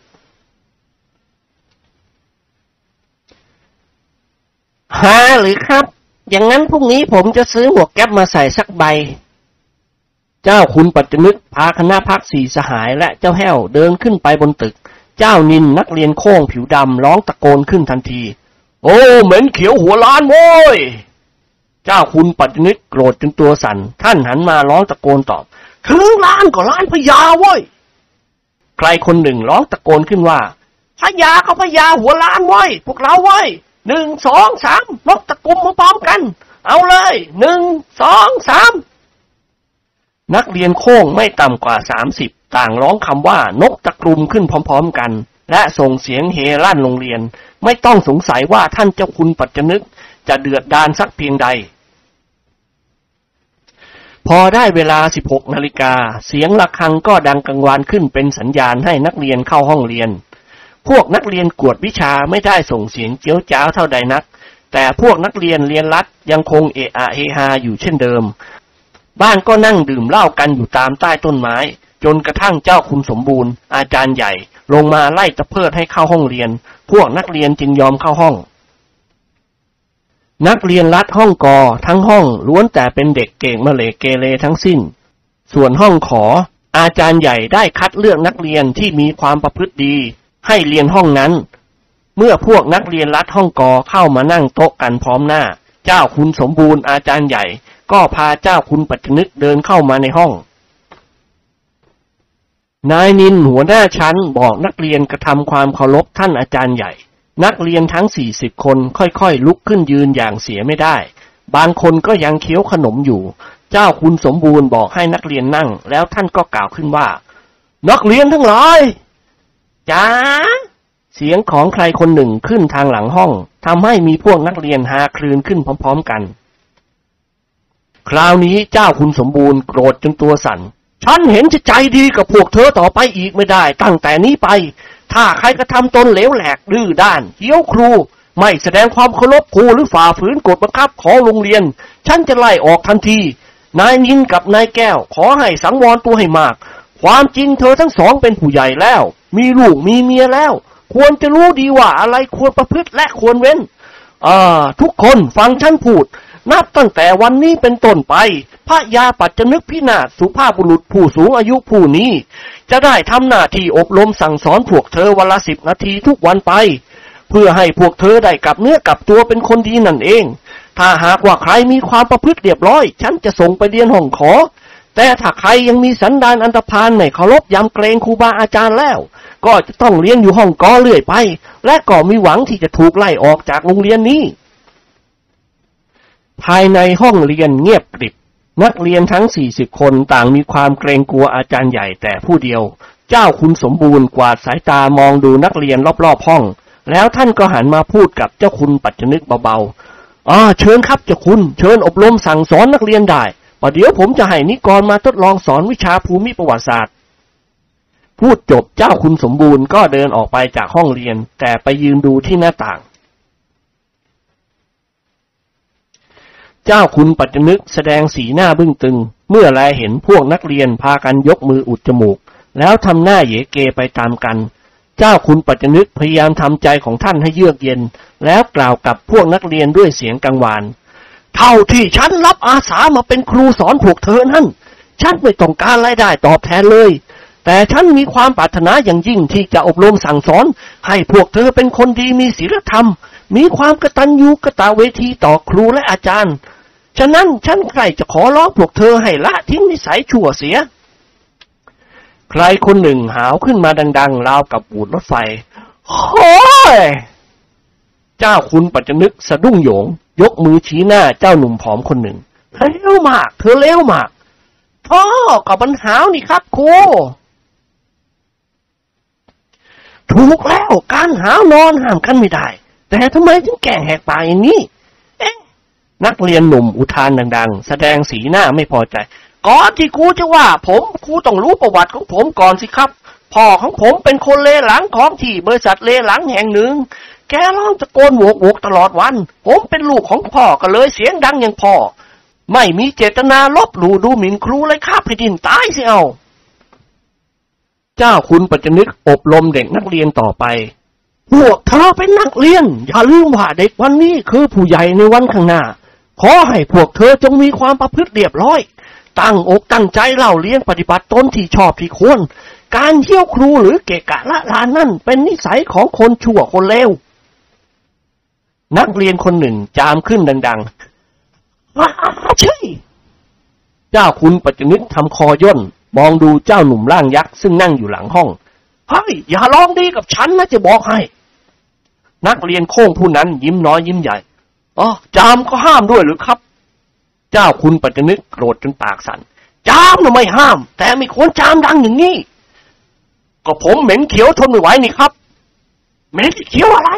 [SPEAKER 1] ฮาหรือครับ อย่างนั้นพรุ่งนี้ผมจะซื้อหมวกแก๊ปมาใส่สักใบ เจ้าคุณปัจจนึกพาคณะพักสี่สหายและเจ้าแห้วเดินขึ้นไปบนตึก เจ้านินนักเรียนโค้งผิวดำร้องตะโกนขึ้นทันที โอ้ เหม็นเขียวหัวล้านโว้ย เจ้าคุณปัจจุนึกโกรธจนตัวสั่น ท่านหันมาร้องตะโกนตอบ ถึงล้านก็ล้านพญาเว้ย ใครคนหนึ่งร้องตะโกนขึ้นว่าพญาเขาพญาหัวล้านเว้ย พวกเราเว้ยหนึ่งสองสามนกตะกุมมาพร้อมกัน เอาเลยหนึ่งสองสามนักเรียนโค้งไม่ต่ำกว่าสามสิบต่างร้องคำว่านกตะกรุมขึ้นพร้อมๆกัน และส่งเสียงเฮลั่นโรงเรียน ไม่ต้องสงสัยว่าท่านเจ้าคุณปัจจนึก จะเดือดดานสักเพียงใด พอได้เวลา 16 นาฬิกา เสียงะระฆังก็ดังกังวานขึ้นเป็นสัญญาณให้นักเรียนเข้าห้องเรียน พวกนักเรียนกวดวิชาไม่ได้ส่งเสียงเจียวจ้าวเท่าใดนัก แต่พวกนักเรียนเรียนรัดยังคงเอะอะเฮฮาอยู่เช่นเดิม บ้านก็นั่งดื่มเหล้ากันอยู่ตามใต้ต้นไม้ จนกระทั่งเจ้าคุณสมบูรณ์ อาจารย์ใหญ่ ลงมาไล่ตะเพิดให้เข้าห้องเรียน พวกนักเรียนจึงยอมเข้าห้อง นักเรียนรัดห้องกอทั้งห้องล้วนแต่เป็นเด็กเก่งมะเลเกเรทั้งสิ้น ส่วนห้องขอ อาจารย์ใหญ่ได้คัดเลือกนักเรียนที่มีความประพฤติดี ให้เรียนห้องนั้น เมื่อพวกนักเรียนรัดห้องกอเข้ามานั่งโต๊ะกันพร้อมหน้า เจ้าคุณสมบูรณ์อาจารย์ใหญ่ ก็พาเจ้าคุณปัจจนึกเดินเข้ามาในห้อง นายนินหัวหน้าชั้นบอกนักเรียนกระทำความเคารพท่านอาจารย์ใหญ่ นักเรียนทั้งสี่สิบคนค่อยๆลุกขึ้นยืนอย่างเสียไม่ได้ บางคนก็ยังเคี้ยวขนมอยู่ เจ้าคุณสมบูรณ์บอกให้นักเรียนนั่ง แล้วท่านก็กล่าวขึ้นว่า นักเรียนทั้งหลายจ้าเสียงของใครคนหนึ่งขึ้นทางหลังห้องทำให้มีพวกนักเรียนฮาคลืนขึ้นพร้อม ๆกัน คราวนี้เจ้าคุณสมบูรณ์โกรธจนตัวสั่นฉันเห็นจะใจดีกับพวกเธอต่อไปอีกไม่ได้ ตั้งแต่นี้ไป ถ้าใครกระทำตนเหลวแหลกดื้อด้านเหี้ยวครู ไม่แสดงความเคารพครูหรือฝ่าฝืนกฎบังคับของโรงเรียน ฉันจะไล่ออกทันที นายนินกับนายแก้ว ขอให้สังวรตัวให้มาก ความจริงเธอทั้งสองเป็นผู้ใหญ่แล้ว มีลูกมีเมียแล้ว ควรจะรู้ดีว่าอะไรควรประพฤติและควรเว้นอ่าทุกคนฟังฉันพูด นับตั้งแต่วันนี้เป็นต้นไป พระยาปัจจนึกพินาศสุภาพบุรุษผู้สูงอายุผู้นี้ จะได้ทำหน้าที่อบรมสั่งสอนพวกเธอวันละสิบนาทีทุกวันไป เพื่อให้พวกเธอได้กลับเนื้อกลับตัวเป็นคนดีนั่นเอง ถ้าหากว่าใครมีความประพฤติเรียบร้อย ฉันจะส่งไปเรียนห้องขอ แต่ถ้าใครยังมีสันดานอันธพาลไม่เคารพยำเกรงครูบาอาจารย์แล้ว ก็จะต้องเรียนอยู่ห้องกอเรื่อยไป และก็มีหวังที่จะถูกไล่ออกจากโรงเรียนนี้ ภายในห้องเรียนเงียบกริบ นักเรียนทั้ง40คนต่างมีความเกรงกลัวอาจารย์ใหญ่แต่ผู้เดียว เจ้าคุณสมบูรณ์กวาดสายตามองดูนักเรียนรอบๆห้อง แล้วท่านก็หันมาพูดกับเจ้าคุณปัจจนึกเบาๆอ่าเชิญครับเจ้าคุณเชิญอบรมสั่งสอนนักเรียนได้ประเดี๋ยวผมจะให้นิกรมาทดลองสอนวิชาภูมิประวัติศาสตร์ พูดจบเจ้าคุณสมบูรณ์ก็เดินออกไปจากห้องเรียน แต่ไปยืนดูที่หน้าต่าง เจ้าคุณปัจจนึกแสดงสีหน้าบึ้งตึง เมื่อแลเห็นพวกนักเรียนพากันยกมืออุดจมูก แล้วทำหน้าเยเกไปตามกัน เจ้าคุณปัจจนึกพยายามทำใจของท่านให้เยือกเย็น แล้วกล่าวกับพวกนักเรียนด้วยเสียงกังวาน เท่าที่ฉันรับอาสามาเป็นครูสอนพวกเธอนั้นฉันไม่ต้องการรายได้ตอบแทนเลย แต่ฉันมีความปรารถนาอย่างยิ่งที่จะอบรมสั่งสอน ให้พวกเธอเป็นคนดีมีศีลธรรม มีความกตัญญูกตเวทีต่อครูและอาจารย์ ฉะนั้นฉันใครจะขอร้องพวกเธอให้ละทิ้งนิสัยชั่วเสีย ใครคนหนึ่งหาวขึ้นมาดังๆราวกับบูดรถไฟโอ้ยเจ้าคุณปัจจนึกสะดุ้งโยง ยกมือชี้หน้าเจ้าหนุ่มผอมคนหนึ่งเลี้ยวมาก เธอเลี้ยวมากพ่อกับปัญหานี่ครับครูถูกแล้วการหาวนอนห้ามกันไม่ได้ แต่ทำไมถึงแก่งแหกปากอย่างนี้ นักเรียนหนุ่มอุทานดังๆ แสดงสีหน้าไม่พอใจ ก่อนที่ครูจะว่า ผมครูต้องรู้ประวัติของผมก่อนสิครับ พ่อของผมเป็นคนเลหลังของที่บริษัทเลหลังแห่งหนึ่ง แกร้องตะโกนโวกโวกตลอดวัน ผมเป็นลูกของพ่อก็เลยเสียงดังอย่างพ่อ ไม่มีเจตนาลบหลู่ดูหมิ่นครูเลยข้าพดินตายสิเอา เจ้าคุณปัจจนึกอบรมเด็กนักเรียนต่อไปพวกเธอเป็นนักเรียน อย่าลืมว่าเด็กวันนี้คือผู้ใหญ่ในวันข้างหน้า ขอให้พวกเธอจงมีความประพฤติเรียบร้อย ตั้งอกตั้งใจเล่าเลี้ยงปฏิบัติตนที่ชอบที่ควร การเที่ยวครูหรือเกะกะละลานนั่นเป็นนิสัยของคนชั่วคนเลว นักเรียนคนหนึ่งจามขึ้นดังๆอาใช่เจ้าคุณปัจจนึกทำคอย่น มองดูเจ้าหนุ่มร่างยักษ์ซึ่งนั่งอยู่หลังห้องเฮ้ยอย่าลองดีกับฉันนะจะบอกให้ นักเรียนโค้งผู้นั้นยิ้มน้อยยิ้มใหญ่ อ๋อจามก็ห้ามด้วยหรือครับ เจ้าคุณปัจจนึกโกรธจนปากสัน่นจามน่ะไม่ห้าม แต่ไม่ควรจามดังอย่างนี้ก็ผมเหม็นเขียวทนไม่ไหวนี่ครับเหม็นเขียวอะไร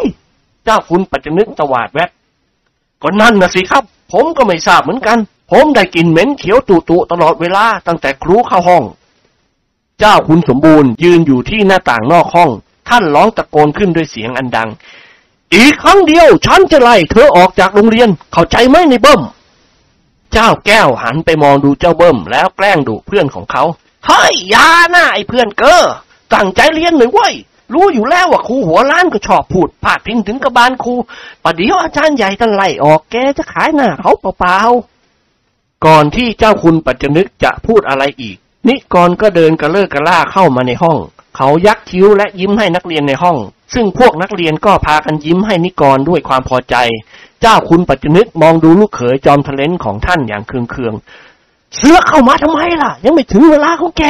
[SPEAKER 1] เจ้าคุณปัจจนึกตวาดแวดก็นั่นนะสิครับ ผมก็ไม่ทราบเหมือนกัน ผมได้กลิ่นเหม็นเขียวตุตุตลอดเวลาตั้งแต่ครูเข้าห้อง เจ้าคุณสมบูรณ์ยืนอยู่ที่หน้าต่างนอกห้อง ท่านร้องตะโกนขึ้นด้วยเสียงอันดัง อีกครั้งเดียวฉันจะไล่เธอออกจากโรงเรียน เข้าใจไหมในเบิ้ม เจ้าแก้วหันไปมองดูเจ้าเบิ้มแล้วแกล้งดุเพื่อนของเขา เฮ้ยยาหน้าไอ้เพื่อนเกอตั้งใจเรียนหน่อยเว้ย รู้อยู่แล้วว่าครูหัวล้านก็ชอบพูดพาดพิงถึงกระบาลครูประเดี๋ยวอาจารย์ใหญ่ท่านไล่ออกแกจะขายหน้าเขาเปล่าๆ ก่อนที่เจ้าคุณปัจจนึกจะพูดอะไรอีก นิกรก็เดินกระเลิกกระล่าเข้ามาในห้อง เขายักคิ้วและยิ้มให้นักเรียนในห้อง ซึ่งพวกนักเรียนก็พากันยิ้มให้นิกรด้วยความพอใจ เจ้าคุณปัจจุนึกมองดูลูกเขยจอมทะเลนของท่านอย่างเคืองๆเสือเข้ามาทำไมล่ะ ยังไม่ถึงเวลาของแก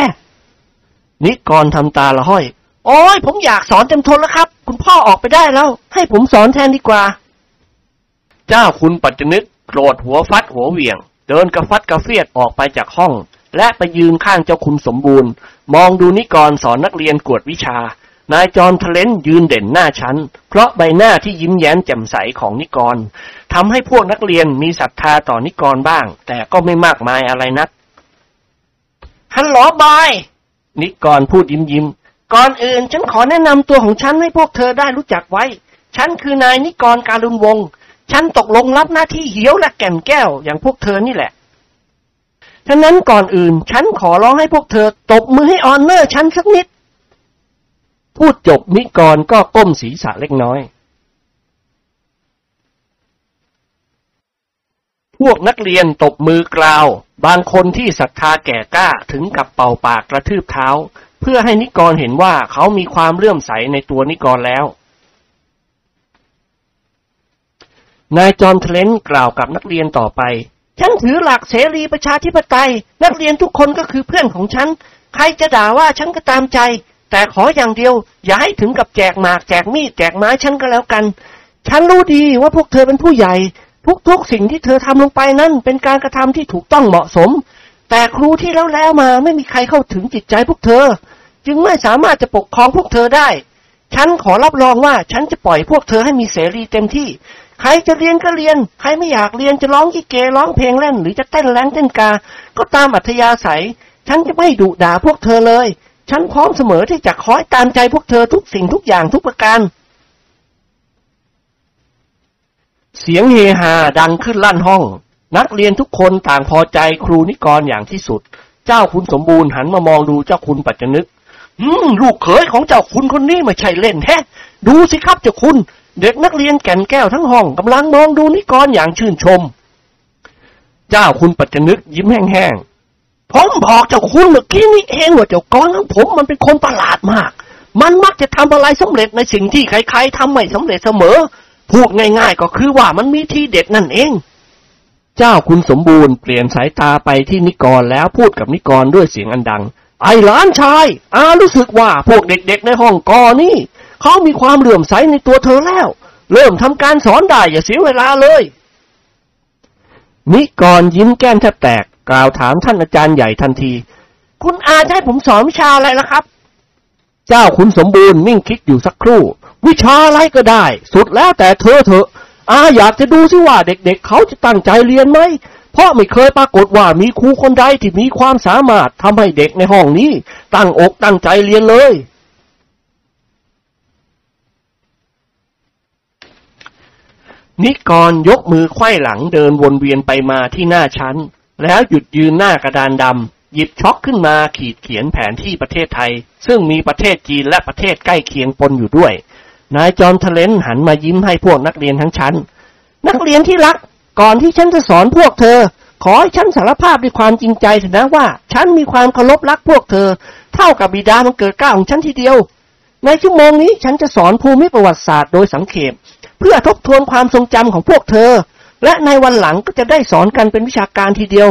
[SPEAKER 1] นิกรทำตาละห้อย โอ้ยผมอยากสอนเต็มทนแล้วครับ คุณพ่อออกไปได้แล้ว ให้ผมสอนแทนดีกว่า เจ้าคุณปัจจุนึกโกรธหัวฟัดหัวเหวี่ยง เดินกระฟัดกระเฟียดออกไปจากห้อง และไปยืนข้างเจ้าคุณสมบูรณ์ มองดูนิกรสอนนักเรียนกวดวิชา นายจอมทะเลนยืนเด่นหน้าชั้น เพราะใบหน้าที่ยิ้มแย้มแจ่มใสของนิกรทำให้พวกนักเรียนมีศรัทธาต่อนิกรบ้าง แต่ก็ไม่มากมายอะไรนักHello boy นิกรพูดยิ้มยิ้มก่อนอื่นฉันขอแนะนำตัวของฉันให้พวกเธอได้รู้จักไว้ ฉันคือนายนิกรการุณวงศ์ฉันตกลงรับหน้าที่เหียวและแก่นแก้วอย่างพวกเธอนี่แหละ ฉะนั้นก่อนอื่น ฉันขอร้องให้พวกเธอ ตบมือให้ honor ฉันสักนิด พูดจบนิกรก็ก้มศีรษะเล็กน้อย พวกนักเรียนตบมือกล่าว บางคนที่ศรัทธาแก่กล้าถึงกับเป่าปากกระทืบเท้า เพื่อให้นิกรเห็นว่าเขามีความเลื่อมใสในตัวนิกรแล้วนายจอมเทเลนกล่าวกับนักเรียนต่อไป ฉันถือหลักเสรีประชาธิปไตย นักเรียนทุกคนก็คือเพื่อนของฉัน ใครจะด่าว่าฉันก็ตามใจ แต่ขออย่างเดียว อย่าให้ถึงกับแจกหมากแจกมีดแจกไม้ฉันก็แล้วกัน ฉันรู้ดีว่าพวกเธอเป็นผู้ใหญ่ ทุกๆสิ่งที่เธอทำลงไปนั้นเป็นการกระทำที่ถูกต้องเหมาะสม แต่ครูที่แล้วแล้วมาไม่มีใครเข้าถึงจิตใจพวกเธอ จึงไม่สามารถจะปกครองพวกเธอได้ ฉันขอรับรองว่าฉันจะปล่อยพวกเธอให้มีเสรีเต็มที่ ใครจะเรียนก็เรียน ใครไม่อยากเรียนจะร้องยี่เกร้องเพลงเล่น หรือจะเต้นแรงเต้นกา ก็ตามอัธยาศัย ฉันจะไม่ดุด่าพวกเธอเลย ฉันพร้อมเสมอที่จะคอยตามใจพวกเธอทุกสิ่งทุกอย่างทุกประการ เสียงเฮฮาดังขึ้นลั่นห้อง นักเรียนทุกคนต่างพอใจครูนิกรอย่างที่สุด เจ้าคุณสมบูรณ์หันมามองดูเจ้าคุณปัจจนึก อืมลูกเขยของเจ้าคุณคนนี้ไม่ใช่เล่นแฮะ ดูสิครับเจ้าคุณ เด็กนักเรียนแก่นแก้วทั้งห้องกำลังมองดูนิกรอย่างชื่นชม เจ้าคุณปัจจนึกยิ้มแห้งๆผมบอกเจ้าคุณเมื่อกี้นี้เองว่าเจ้ากรของผมมันเป็นคนประหลาดมาก มันมักจะทำอะไรสำเร็จในสิ่งที่ใครๆทำไม่สำเร็จเสมอ พูดง่าย ๆ ก็คือว่ามันมีที่เด็ดนั่นเอง เจ้าคุณสมบูรณ์เปลี่ยนสายตาไปที่นิกรแล้วพูดกับนิกรด้วยเสียงอันดัง ไอ้หลานชาย อารู้สึกว่าพวกเด็กๆในห้องกอนี่เขามีความเหลื่อมใสในตัวเธอแล้ว เริ่มทำการสอนได้อย่าเสียเวลาเลย นิกรยิ้มแก้มแทบแตกกล่าวถามท่านอาจารย์ใหญ่ทันที
[SPEAKER 2] คุณอาจะให้ผมสอนวิชาอะไรล่ะครับ
[SPEAKER 1] เจ้าคุณสมบูรณ์นิ่งคิดอยู่สักครู่ วิชาอะไรก็ได้ สุดแล้วแต่เธอเถอะอาอยากจะดูซิว่าเด็กๆเเขาจะตั้งใจเรียนไหม เพราะไม่เคยปรากฏว่ามีครูคนใดที่มีความสามารถทำให้เด็กในห้องนี้ ตั้งอกตั้งใจเรียนเลย นิกรยกมือไขว้หลังเดินวนเวียนไปมาที่หน้าชั้น แล้วหยุดยืนหน้ากระดานดำหยิบช็อกขึ้นมาขีดเขียนแผนที่ประเทศไทย ซึ่งมีประเทศจีนและประเทศใกล้เคียงปนอยู่ด้วย นายจอมทะเลนหันมายิ้มให้พวกนักเรียนทั้งชั้น นักเรียนที่รัก ก่อนที่ฉันจะสอนพวกเธอ ขอให้ฉันสารภาพด้วยความจริงใจเถอะนะว่า ฉันมีความเคารพรักพวกเธอ เท่ากับบิดามันเกิดเกล้าของฉันทีเดียว ในชั่วโมงนี้ฉันจะสอนภูมิประวัติศาสตร์โดยสังเขปเพื่อทบทวนความทรงจำของพวกเธอ และในวันหลังก็จะได้สอนกันเป็นวิชาการทีเดียว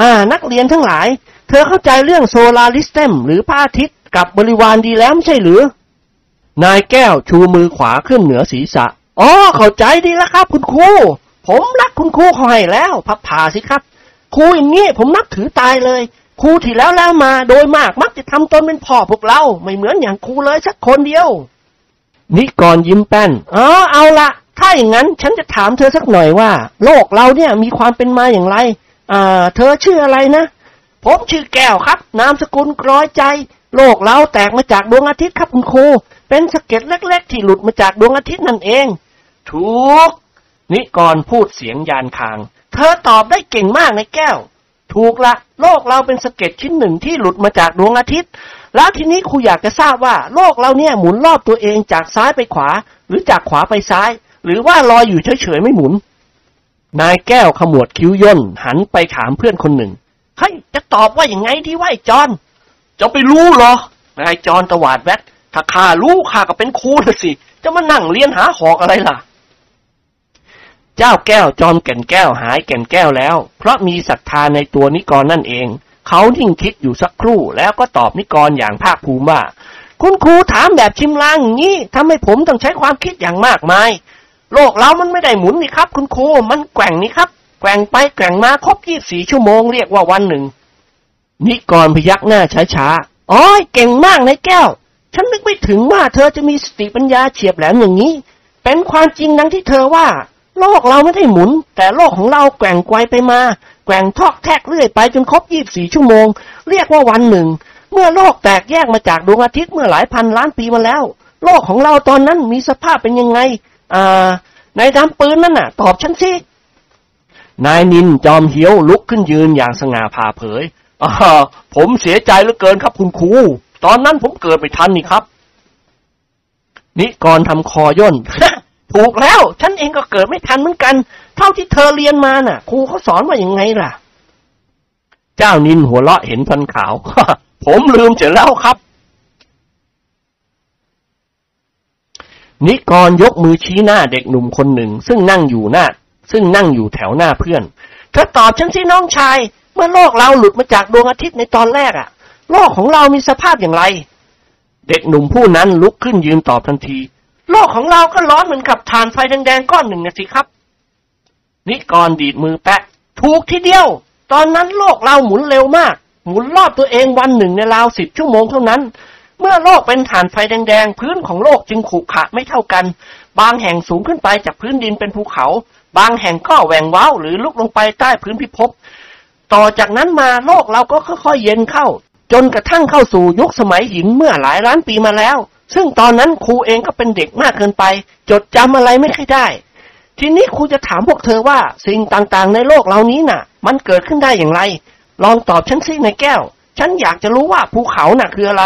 [SPEAKER 1] อ่า นักเรียนทั้งหลาย เธอเข้าใจเรื่องโซลาริสเตมหรือพระอาทิตย์กับบริวารดีแล้วไม่ใช่หรือ นายแก้วชูมือขวาขึ้นเหนือศีรษะอ๋อเข้าใจดีแล้วครับ คุณครู ผมรักคุณครูเขาให้แล้ว พับผ่าสิครับ ครูอย่างนี้ผมนับถือตายเลย ครูที่แล้วแล้วมาโดยมากมักจะทำตนเป็นพ่อพวกเรา ไม่เหมือนอย่างครูเลยสักคนเดียว นิกรยิ้มแป้นอ๋อเอาละถ้าอย่างนั้นฉันจะถามเธอสักหน่อยว่า โลกเราเนี่ยมีความเป็นมาอย่างไรอ่าเธอชื่ออะไรนะ ผมชื่อแก้วครับ นามสกุลกร้อยใจ โลกเราแตกมาจากดวงอาทิตย์ครับคุณครูเป็นสะเก็ดเล็ก ๆ ที่หลุดมาจากดวงอาทิตย์นั่นเอง ถูก นิกรพูดเสียงยานคาง เธอตอบได้เก่งมากในแก้ว ถูกละ โลกเราเป็นสะเก็ดชิ้นหนึ่งที่หลุดมาจากดวงอาทิตย์ แล้วทีนี้ครูอยากจะทราบว่า โลกเราเนี่ยหมุนรอบตัวเองจากซ้ายไปขวา หรือจากขวาไปซ้าย หรือว่าลอยอยู่เฉยๆไม่หมุน นายแก้วขมวดคิ้วย่นหันไปถามเพื่อนคนหนึ่งเฮ้ยจะตอบว่าอย่างไงดีว่าไอ้จอนจะไปรู้เหรอนายจอนตวาดแวดถ้าข้ารู้ข้าก็เป็นครูนะสิ จะมานั่งเรียนหาหอกอะไรล่ะ เจ้าแก้วจอมแก่นแก้วหายแก่นแก้วแล้ว เพราะมีศรัทธาในตัวนิกรนั่นเอง เขานิ่งคิดอยู่สักครู่แล้วก็ตอบนิกรอย่างภาคภูมิว่า คุณครูถามแบบชิมลางอย่างนี้ทำให้ผมต้องใช้ความคิดอย่างมากมาย โลกเรามันไม่ได้หมุนนี่ครับ คุณครูมันแกว่งนี่ครับ แกว่งไปแกว่งมาครบยี่สี่ชั่วโมงเรียกว่าวันหนึ่ง นิกรพยักหน้าช้าๆอ๋อเก่งมากนายแก้ว ฉันนึกไม่ถึงว่าเธอจะมีสติปัญญาเฉียบแหลมอย่างนี้ เป็นความจริงดังที่เธอว่า โลกเราไม่ได้หมุน แต่โลกของเราแกว่งไกวไปมา แกว่งทอกแทกเรื่อยไปจนครบยี่สี่ชั่วโมง เรียกว่าวันหนึ่ง เมื่อโลกแตกแยกมาจากดวงอาทิตย์เมื่อหลายพันล้านปีมาแล้ว โลกของเราตอนนั้นมีสภาพเป็นยังไง อ่าในดำปืนนั่นน่ะ ตอบฉันสินายนินจอมเหียวลุกขึ้นยืนอย่างสง่าผ่าเผยอผมเสียใจเหลือเกินครับคุณครู ตอนนั้นผมเกิดไม่ทันนี่ครับ นิกรทำคอย่น ถูกแล้ว ฉันเองก็เกิดไม่ทันเหมือนกัน เท่าที่เธอเรียนมาน่ะ ครูเขาสอนว่าอย่างไงล่ะ เจ้านินหัวเราะเห็นฟันขาว ผมลืมเสียแล้วครับ นิกรยกมือชี้หน้าเด็กหนุ่มคนหนึ่ง ซึ่งนั่งอยู่หน้า ซึ่งนั่งอยู่แถวหน้าเพื่อนเธอตอบฉันสิน้องชาย เมื่อโลกเราหลุดมาจากดวงอาทิตย์ในตอนแรกอะโลกของเรามีสภาพอย่างไร เด็กหนุ่มผู้นั้นลุกขึ้นยืนตอบทันที โลกของเราก็ร้อนเหมือนกับถ่านไฟแดงๆก้อนหนึ่งนะสิครับ นิกรดีดมือแปะ ถูกทีเดียว ตอนนั้นโลกเราหมุนเร็วมาก หมุนรอบตัวเองวันหนึ่งในราวสิบชั่วโมงเท่านั้น เมื่อโลกเป็นฐานไฟแดงๆ พื้นของโลกจึงขรุขระไม่เท่ากัน บางแห่งสูงขึ้นไปจากพื้นดินเป็นภูเขา บางแห่งก็แหว่งเว้าหรือลุกลงไปใต้พื้นพิภพต่อจากนั้นมาโลกเราก็ค่อยๆเย็นเข้า จนกระทั่งเข้าสู่ยุคสมัยหินเมื่อหลายล้านปีมาแล้ว ซึ่งตอนนั้นครูเองก็เป็นเด็กมากเกินไป จดจำอะไรไม่ค่อยได้ ทีนี้ครูจะถามพวกเธอว่าสิ่งต่างๆ ในโลกเหล่านี้น่ะ มันเกิดขึ้นได้อย่างไร ลองตอบฉันสินายแก้ว ฉันอยากจะรู้ว่าภูเขาน่ะคืออะไร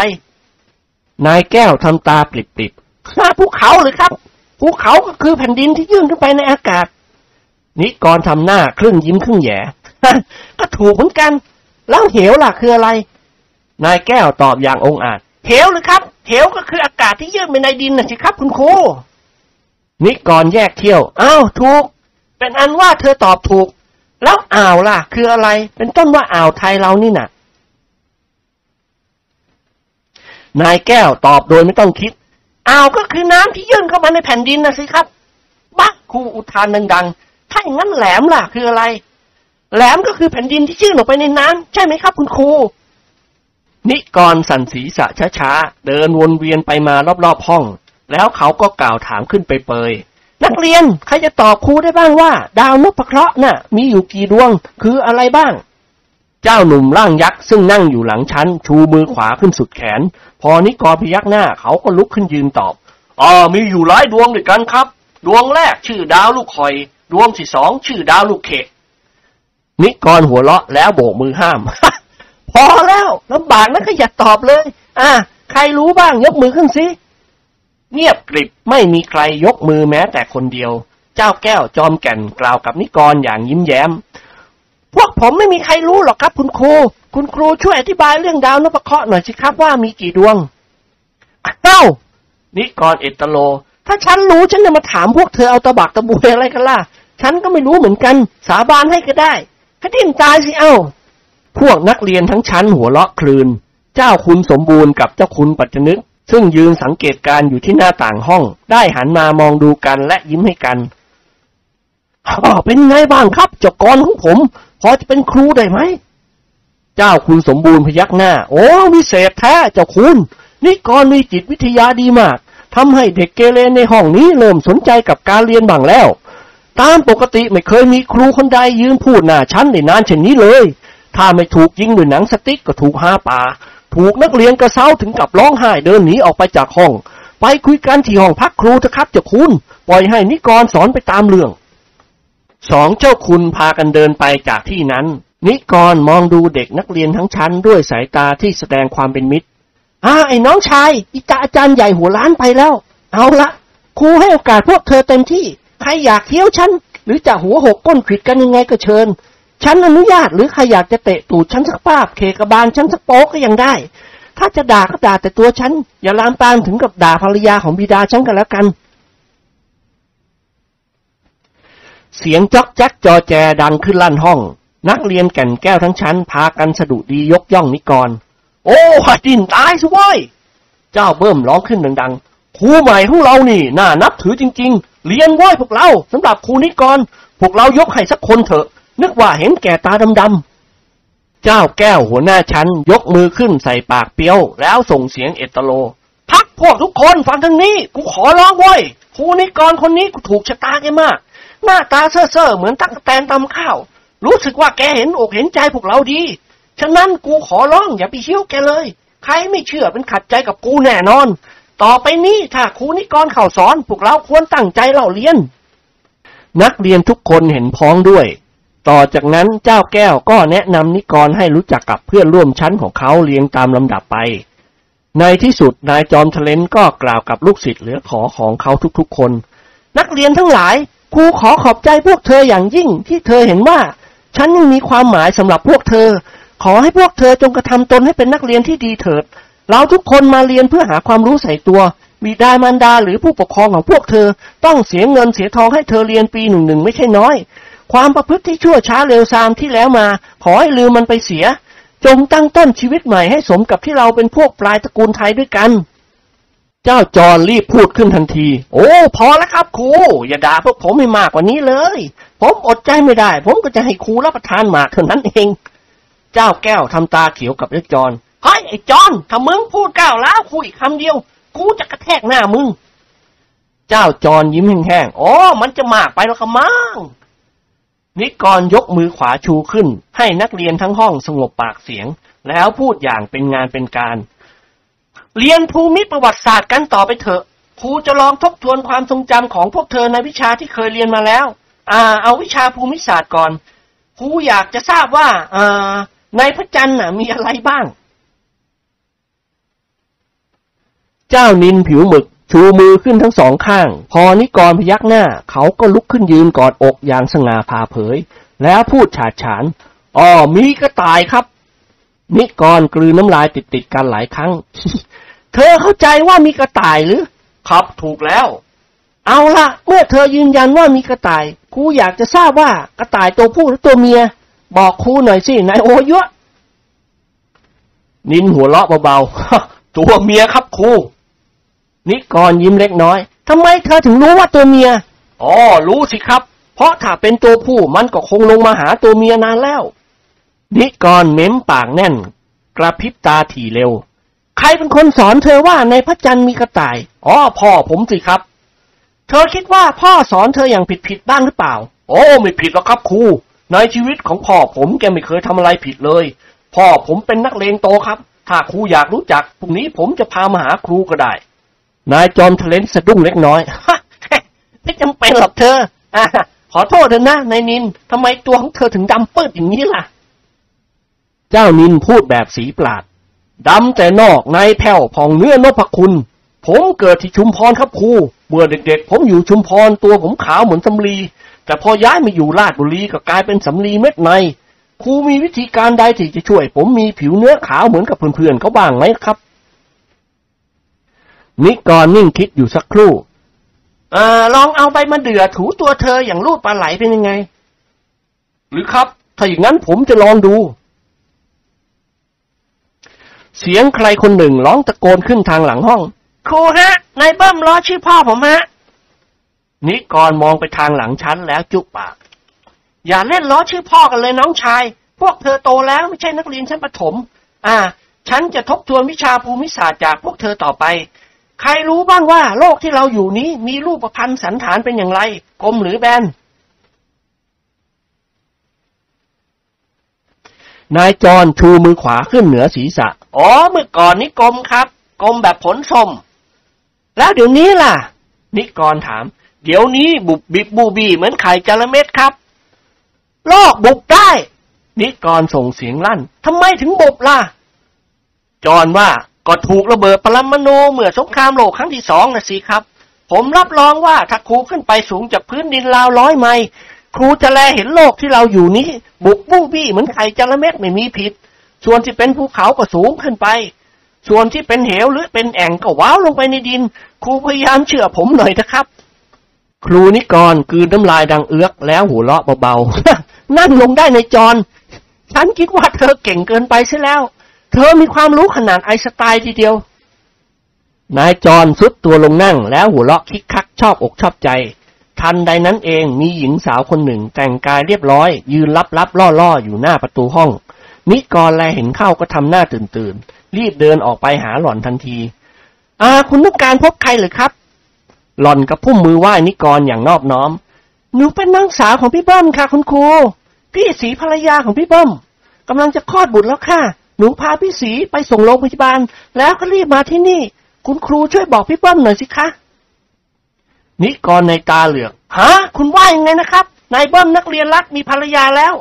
[SPEAKER 1] นายแก้วทำตาปริบๆถ้าภูเขาหรือครับ ภูเขาก็คือแผ่นดินที่ยื่นขึ้นไปในอากาศ นิกรทำหน้าครึ่งยิ้มครึ่งแหย่ก็ถูกเหมือนกัน แล้วเหวล่ะคืออะไร นายแก้วตอบอย่างองอาจเหวหรือครับ เหวก็คืออากาศที่ยื่นไปในดินน่ะสิครับคุณครูนิกรแยกเที่ยวอ้าวถูก เป็นอันว่าเธอตอบถูก แล้วอ่าวล่ะ คืออะไร เป็นต้นว่าอ่าวไทยเรานี่น่ะ นายแก้วตอบโดยไม่ต้องคิดอ้าวก็คือน้ำที่ยื่นเข้ามาในแผ่นดินนะสิครับบ้าครูอุทานดังๆถ้าอย่างนั้นแหลมล่ะ คืออะไร แหลมก็คือแผ่นดินที่ยื่นออกไปในน้ำใช่ไหมครับ คุณครู นิกรสันศีษะช้าๆ เดินวนเวียนไปมารอบๆห้อง แล้วเขาก็กล่าวถามขึ้นไปเปยนักเรียน ใครจะตอบครูได้บ้างว่า ดาวนพเคราะห์น่ะ มีอยู่กี่ดวง คืออะไรบ้าง เจ้าหนุ่มร่างยักษ์ซึ่งนั่งอยู่หลังชั้น ชูมือขวาขึ้นสุดแขน พอนิกรพยักหน้าเขาก็ลุกขึ้นยืนตอบอ๋อมีอยู่หลายดวงด้วยกันครับ ดวงแรกชื่อดาวลูกคอย ดวงที่สองชื่อดาวลูกเขกนิกรหัวเราะแล้วโบกมือห้าม พอแล้วลำบากนะก็อย่าตอบเลย อะใครรู้บ้างยกมือขึ้นสิเงียบกริบไม่มีใครยกมือแม้แต่คนเดียว เจ้าแก้วจอมแก่นกล่าวกับนิกรอย่างยิ้มแย้ม พวกผมไม่มีใครรู้หรอกครับ คุณครู คุณครูช่วยอธิบายเรื่องดาวนพเคราะห์หน่อยสิครับว่ามีกี่ดวงเอ้านิกรเอตโล ถ้าฉันรู้ฉันจะมาถามพวกเธอเอาตะบักตะบวยอะไรกันล่ะ ฉันก็ไม่รู้เหมือนกัน สาบานให้ก็ได้ให้ดิ้นตายสิเอ้า พวกนักเรียนทั้งชั้นหัวเราะคลืน เจ้าคุณสมบูรณ์กับเจ้าคุณปัจจนึก ซึ่งยืนสังเกตการอยู่ที่หน้าต่างห้อง ได้หันมามองดูกันและยิ้มให้กันเป็นไงบ้างครับเจ้ากรของผม พอจะเป็นครูได้ไหม เจ้าคุณสมบูรณ์พยักหน้า โอ้วิเศษแท้เจ้าคุณ นี่กรมีจิตวิทยาดีมากทำให้เด็กเกเรในห้องนี้เริ่มสนใจกับการเรียนบ้างแล้ว ตามปกติไม่เคยมีครูคนใดยืนพูดหน้าชั้นในนานเช่นนี้เลย ถ้าไม่ถูกยิงด้วยหนังสติ๊กก็ถูกห้าป่า ถูกนักเรียนกระเซ้าถึงกับร้องไห้เดินหนีออกไปจากห้อง ไปคุยกันที่ห้องพักครูเถอะครับเจ้าคุณ ปล่อยให้นิกรสอนไปตามเรื่อง สองเจ้าคุณพากันเดินไปจากที่นั้น นิกรมองดูเด็กนักเรียนทั้งชั้นด้วยสายตาที่แสดงความเป็นมิตรอ่าไอ้น้องชายอิตาอาจารย์ใหญ่หัวล้านไปแล้ว เอาละครูให้โอกาสพวกเธอเต็มที่ ใครอยากเที่ยวฉันหรือจะหัวหกก้นขิดกันยังไงก็เชิญ ฉันอนุญาตหรือใครอยากจะเตะตูดฉันสักป้าบเคกระบาลฉันสักโป๊กก็ยังได้ ถ้าจะด่าก็ด่าแต่ตัวฉัน อย่าลามปามถึงกับด่าภรรยาของบิดาฉันกันแล้วกัน เสียงจ๊อกแจ๊กจอแจดังขึ้นลั่นห้อง นักเรียนแก่นแก้วทั้งชั้น พากันสะดุดียกย่องนิกร โอ้ดินตายสิว้ยเจ้าเบิ้มร้องขึ้นดังๆครูใหม่ของเรานี่ น่านับถือจริง ๆ เรียนว้พวกเราสำหรับครูนิกร พวกเรายกให้สักคนเถอะ นึกว่าเห็นแก่ตาดำๆ เจ้าแก้วหัวหน้าชั้นยกมือขึ้นใส่ปากเปี้ยว แล้วส่งเสียงเอตโล พักพวกทุกคนฟังทางนี้ กูขอร้องเว้ยครูนิกรคนนี้กูถูกชะตาแกมาก หน้าตาเซ่อๆเหมือนตั๊กแตนตำข้าว รู้สึกว่าแกเห็นอกเห็นใจพวกเราดี ฉะนั้นกูขอร้องอย่าไปเชี่ยวแกเลย ใครไม่เชื่อเป็นขัดใจกับกูแน่นอน ต่อไปนี้ถ้าครูนิกรเข่าสอนพวกเราควรตั้งใจเล่าเรียนนักเรียนทุกคนเห็นพ้องด้วย ต่อจากนั้นเจ้าแก้วก็แนะนำนิกรให้รู้จักกับเพื่อนร่วมชั้นของเขาเรียงตามลำดับไป ในที่สุดนายจอมทะเลนก็กล่าวกับลูกศิษย์เหลือขอของเขาทุกๆคน นักเรียนทั้งหลายครูขอขอบใจพวกเธออย่างยิ่งที่เธอเห็นว่า ฉันยังมีความหมายสำหรับพวกเธอ ขอให้พวกเธอจงกระทำตนให้เป็นนักเรียนที่ดีเถิด เราทุกคนมาเรียนเพื่อหาความรู้ใส่ตัวบิดามารดาหรือผู้ปกครองของพวกเธอ ต้องเสียเงินเสียทองให้เธอเรียนปีหนึ่งหนึ่งไม่ใช่น้อย ความประพฤติที่ชั่วช้าเร็วซามที่แล้วมา ขอให้ลืมมันไปเสีย จงตั้งต้นชีวิตใหม่ให้สมกับที่เราเป็นพวกปลายตระกูลไทยด้วยกัน เจ้าจอนรีบพูดขึ้นทันที โอ้ พอแล้วครับครู อย่าด่าพวกผมให้มากกว่านี้เลย ผมอดใจไม่ได้ ผมก็จะให้ครูรับประทานหมากเท่านั้นเอง เจ้าแก้วทำตาเขียวกับเจ้าจอนเฮ้ยไอ้จอนถ้ามึงพูดก้าวแล้วคุยคำเดียว กูจะกระแทกหน้ามึง เจ้าจอนยิ้มแห้งๆอ๋อมันจะมากไปแล้วก็มั้ง นิกรยกมือขวาชูขึ้น ให้นักเรียนทั้งห้องสงบปากเสียง แล้วพูดอย่างเป็นงานเป็นการ เรียนภูมิประวัติศาสตร์กันต่อไปเถอะครูจะลองทบทวนความทรงจำของพวกเธอในวิชาที่เคยเรียนมาแล้ว อ่า เอาวิชาภูมิศาสตร์ก่อนครูอยากจะทราบว่าอ่าในพระจันทร์มีอะไรบ้าง เจ้านินผิวหมึก ชูมือขึ้นทั้งสองข้าง พอนิกรพยักหน้า เขาก็ลุกขึ้นยืนกอดอกอย่างสง่าผ่าเผย แล้วพูดฉาดฉานอ๋อมีกระต่ายครับ นิกรกลืนน้ำลายติดติดๆกันหลายครั้ง เธอเข้าใจว่ามีกระต่ายหรือ ครับถูกแล้ว เอาละเมื่อเธอยืนยันว่ามีกระต่ายครูอยากจะทราบว่ากระต่ายตัวผู้หรือตัวเมีย บอกครูหน่อยสินายโอยวะนินหัวเราะเบาๆตัวเมียครับครู
[SPEAKER 2] นิกรยิ้มเล็กน้อยทำไมเธอถึงรู้ว่าตัวเมีย
[SPEAKER 1] อ๋อ รู้สิครับ เพราะถ้าเป็นตัวผู้มันก็คงลงมาหาตัวเมียนานแล้ว
[SPEAKER 2] นิกรเม้มปากแน่น กระพริบตาถี่เร็ว ใครเป็นคนสอนเธอว่าในพระจันทร์มีกระต่าย
[SPEAKER 1] อ๋อ พ่อผมสิครับ
[SPEAKER 2] เธอคิดว่าพ่อสอนเธออย่างผิดๆบ้างหรือเปล่า
[SPEAKER 1] โอ้ ไม่ผิดหรอกครับครู ในชีวิตของพ่อผมแกไม่เคยทำอะไรผิดเลย พ่อผมเป็นนักเลงโตครับ ถ้าครูอยากรู้จักพรุ่งนี้ผมจะพามาหาครูก็ได้
[SPEAKER 2] นายจอมทะเลนสะดุ้งเล็กน้อยไม่จำเป็นหรอกเธออะขอโทษเถอะนะนายนินทำไมตัวของเธอถึงดำเปิดอย่างนี้ล่ะ
[SPEAKER 1] เจ้านินพูดแบบสีปราดดำแต่นอกในแผ่วผ่องเนื้อนพคุณ ผมเกิดที่ชุมพรครับครูเมื่อเด็กๆ ผมอยู่ชุมพรตัวผมขาวเหมือนสำลี แต่พอย้ายมาอยู่ราชบุรีก็กลายเป็นสำลีเม็ดในครูมีวิธีการใดที่จะช่วย ผมมีผิวเนื้อขาวเหมือนกับเพื่อนๆเขาบ้างไหมครับ
[SPEAKER 2] นิกรนิ่งคิดอยู่สักครู่เอ่อลองเอาใบมะเดื่อถูตัวเธออย่างรูปปลาไหลเป็นยังไง
[SPEAKER 1] หรือครับ ถ้าอย่างนั้นผมจะลองดู
[SPEAKER 2] เสียงใครคนหนึ่งร้องตะโกนขึ้นทางหลังห้อง ครูฮะนายเบิ้มล้อชื่อพ่อผมฮะนิกรมองไปทางหลังชั้นแล้วจุกปาก อย่าเล่นล้อชื่อพ่อกันเลยน้องชาย พวกเธอโตแล้วไม่ใช่นักเรียนชั้นประถม อ่า ฉันจะทบทวนวิชาภูมิศาสตร์จากพวกเธอต่อไป ใครรู้บ้างว่า โลกที่เราอยู่นี้ มีรูปพันธ์สันฐานเป็นอย่างไร กลมหรือแบน
[SPEAKER 1] นายจรชูมือขวาขึ้นเหนือศีรษะ
[SPEAKER 2] อ๋อเมื่อก่อนนี้กลมครับกลมแบบผลส้มแล้วเดี๋ยวนี้ล่ะ นิกรถาม เดี๋ยวนี้บุบบิบบูบีเหมือนไข่จระเม็ดครับ โลกบุบได้ นิกรส่งเสียงลั่นทำไมถึงบุบล่ะจอนว่า ก็ถูกระเบิดปรมาณูเมื่อสงครามโลกครั้งที่สองนะสิครับ ผมรับรองว่าถ้าครูขึ้นไปสูงจากพื้นดินราวร้อยไมล์ครูจะแลเห็นโลกที่เราอยู่นี้ บุกบู้บี้เหมือนไข่จระเม็ดไม่มีผิด ส่วนที่เป็นภูเขาก็สูงขึ้นไป ส่วนที่เป็นเหวหรือเป็นแอ่งก็ว้าวลงไปในดิน ครูพยายามเชื่อผมหน่อยนะครับ
[SPEAKER 1] ครูนิกรกลืนน้ำลายดังเอื้อกแล้วหัวเราะเบาๆ
[SPEAKER 2] นั่งลงได้ในจอนฉันคิดว่าเธอเก่งเกินไปใช่แล้ว เธอมีความรู้ขนาดไอสไตล์ทีเดียว
[SPEAKER 1] นายจรสุดตัวลงนั่งแล้วหัวเราะคิกคักชอบอกชอบใจ ทันใดนั้นเองมีหญิงสาวคนหนึ่งแต่งกายเรียบร้อย ยืนลับลับล่อล่อๆอยู่หน้าประตูห้อง นิกรแลเห็นเข้าก็ทำหน้าตื่นตื่นๆรีบเดินออกไปหาหล่อนทันที
[SPEAKER 2] อ่า คุณต้องการพบใครหรือครับ
[SPEAKER 1] หล่อนกับพุ่มมือไหว้นิกรอย่างนอบน้อม
[SPEAKER 2] หนูเป็นน้องสาวของพี่เบิ้มค่ะ คุณครู พี่สีภรรยาของพี่เบิ้มกำลังจะคลอดบุตรแล้วค่ะ นูพาพี่สีไปส่งโรงพยาบาล แล้วก็รีบมาที่นี่ คุณครูช่วยบอกพี่เบิ้มหน่อยสิคะ
[SPEAKER 1] นิกรในตาเหลือก
[SPEAKER 2] ฮะคุณว่ายังไงนะครับนายบิ้มนักเรียนรักมีภรรยาแล้ว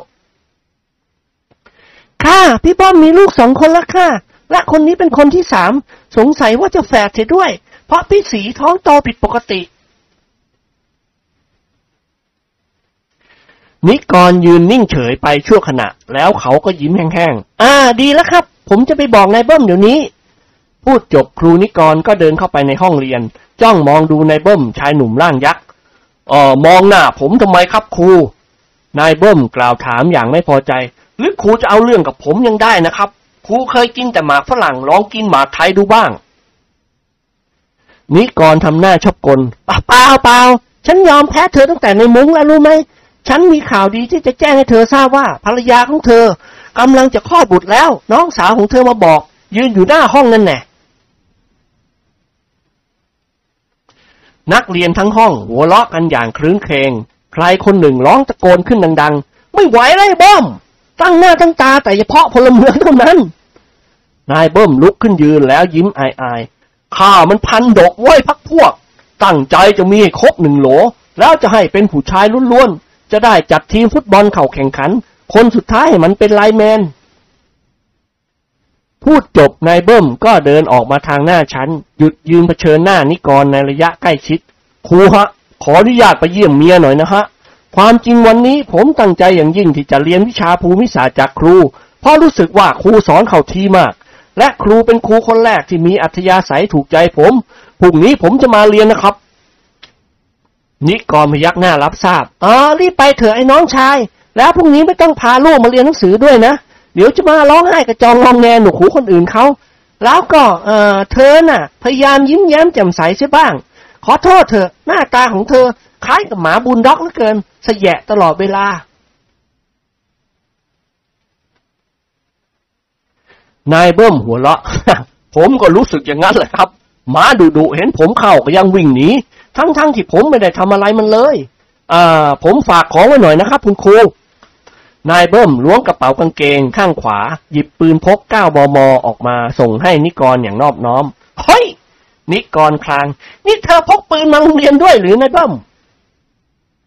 [SPEAKER 2] ค่ะ พี่บิ้มมีลูกสองคนแล้วค่ะ และคนนี้เป็นคนที่สามสงสัยว่าจะแฝดเสียด้วย เพราะพี่สีท้องโตผิดปกติ
[SPEAKER 1] นิกรยืนนิ่งเฉยไปชั่วขณะ แล้วเขาก็ยิ้มแห้งๆ
[SPEAKER 2] อ่า ดีแล้วครับ ผมจะไปบอกนายเบิ้มเดี๋ยวนี้
[SPEAKER 1] พูดจบครูนิกรก็เดินเข้าไปในห้องเรียน จ้องมองดูนายเบิ้มชายหนุ่มร่างยักษ์เออมองหน้าผมทำไมครับครู นายเบิ้มกล่าวถามอย่างไม่พอใจ หรือครูจะเอาเรื่องกับผมยังได้นะครับ ครูเคยกินแต่หมากฝรั่งลองกินหมากไทยดูบ้าง
[SPEAKER 2] นิกรทำหน้าชอบกลเปล่าเปล่าเปล่าฉันยอมแพ้เธอตั้งแต่ในมุ้งแล้วรู้ไหม ฉันมีข่าวดีที่จะแจ้งให้เธอทราบว่าภรรยาของเธอกำลังจะคลอดบุตรแล้ว น้องสาวของเธอมาบอก ยืนอยู่หน้าห้องนั่นแน่
[SPEAKER 1] นักเรียนทั้งห้องหัวเราะกันอย่างครื้นเครงใครคนหนึ่งร้องตะโกนขึ้นดัง ๆ
[SPEAKER 2] ไม่ไหวเลยเบิ้มตั้งหน้าตั้งตาแต่เฉพาะพลเมืองเท่านั้น
[SPEAKER 1] นายเบิ้มลุกขึ้นยืนแล้วยิ้มอายๆข้ามันพันดอกไว้พักพวก ตั้งใจจะมีให้ครบหนึ่งโหล แล้วจะให้เป็นผู้ชายล้วนๆ จะได้จัดทีมฟุตบอลเข่าแข่งขัน คนสุดท้ายมันเป็นไลแมน พูดจบนายเบิ้มก็เดินออกมาทางหน้าชั้น หยุดยืนเผชิญหน้านิกรในระยะใกล้ชิด ครูฮะ ขออนุญาตไปเยี่ยมเมียหน่อยนะฮะ ความจริงวันนี้ผมตั้งใจอย่างยิ่งที่จะเรียนวิชาภูมิศาสตร์จากครู เพราะรู้สึกว่าครูสอนเข้าทีมากและครูเป็นครูคนแรกที่มีอัธยาศัยถูกใจผม พรุ่งนี้ผมจะมาเรียนนะครับ นิกรพยักหน้ารับทราบ
[SPEAKER 2] อ๋อรีบไปเถอะไอ้น้องชาย แล้วพรุ่งนี้ไม่ต้องพาลูกมาเรียนหนังสือด้วยนะ เดี๋ยวจะมาร้องไห้กระจองงองแงหนูหูคนอื่นเขาแล้วก็เออเธอน่ะ พยายามยิ้มแย้มแจ่มใสเสียบ้าง ขอโทษเถอะหน้าตาของเธอคล้ายกับหมาบุลด็อกเหลือเกินสแยะตลอดเวลา
[SPEAKER 1] นายเบิ้มหัวเราะ ผมก็รู้สึกอย่างนั้นแหละครับ หมาดุดุเห็นผมเข้าก็ยังวิ่งหนี ทั้งๆทที่ผมไม่ได้ทำอะไรมันเลยอ่าผมฝากของไว้หน่อยนะครับ คุณครูนายเบิ้มล้วงกระเป๋ากางเกงข้างขวา หยิบปืนพก9มมออกมาส่งให้นิกรอย่างนอบน้อม
[SPEAKER 2] เฮ้ยนิกรคลาง นี่เธอพกปืนมาโรงเรียนด้วยหรือนายเบิ้ม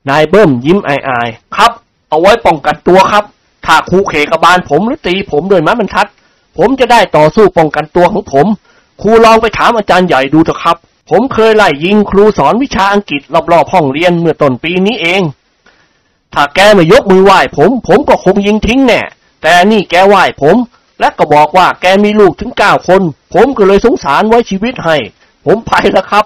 [SPEAKER 1] นายเบิ้มยิ้มอายๆครับ เอาไว้ป้องกันตัวครับถ้าครูเขกบาลผมหรือตีผมโด้วยไม้บรรทัด ผมจะได้ต่อสู้ป้องกันตัวของผมครูลองไปถามอาจารย์ใหญ่ดูเถอะครับ ผมเคยไล่ยิงครูสอนวิชาอังกฤษรอบๆห้องเรียนเมื่อต้นปีนี้เอง ถ้าแกไม่ยกมือไหว้ผม ผมก็คงยิงทิ้งแน่ แต่นี่แกไหว้ผม และก็บอกว่าแกมีลูกถึงเก้าคน ผมก็เลยสงสารไว้ชีวิตให้ ผมไปแล้วครับ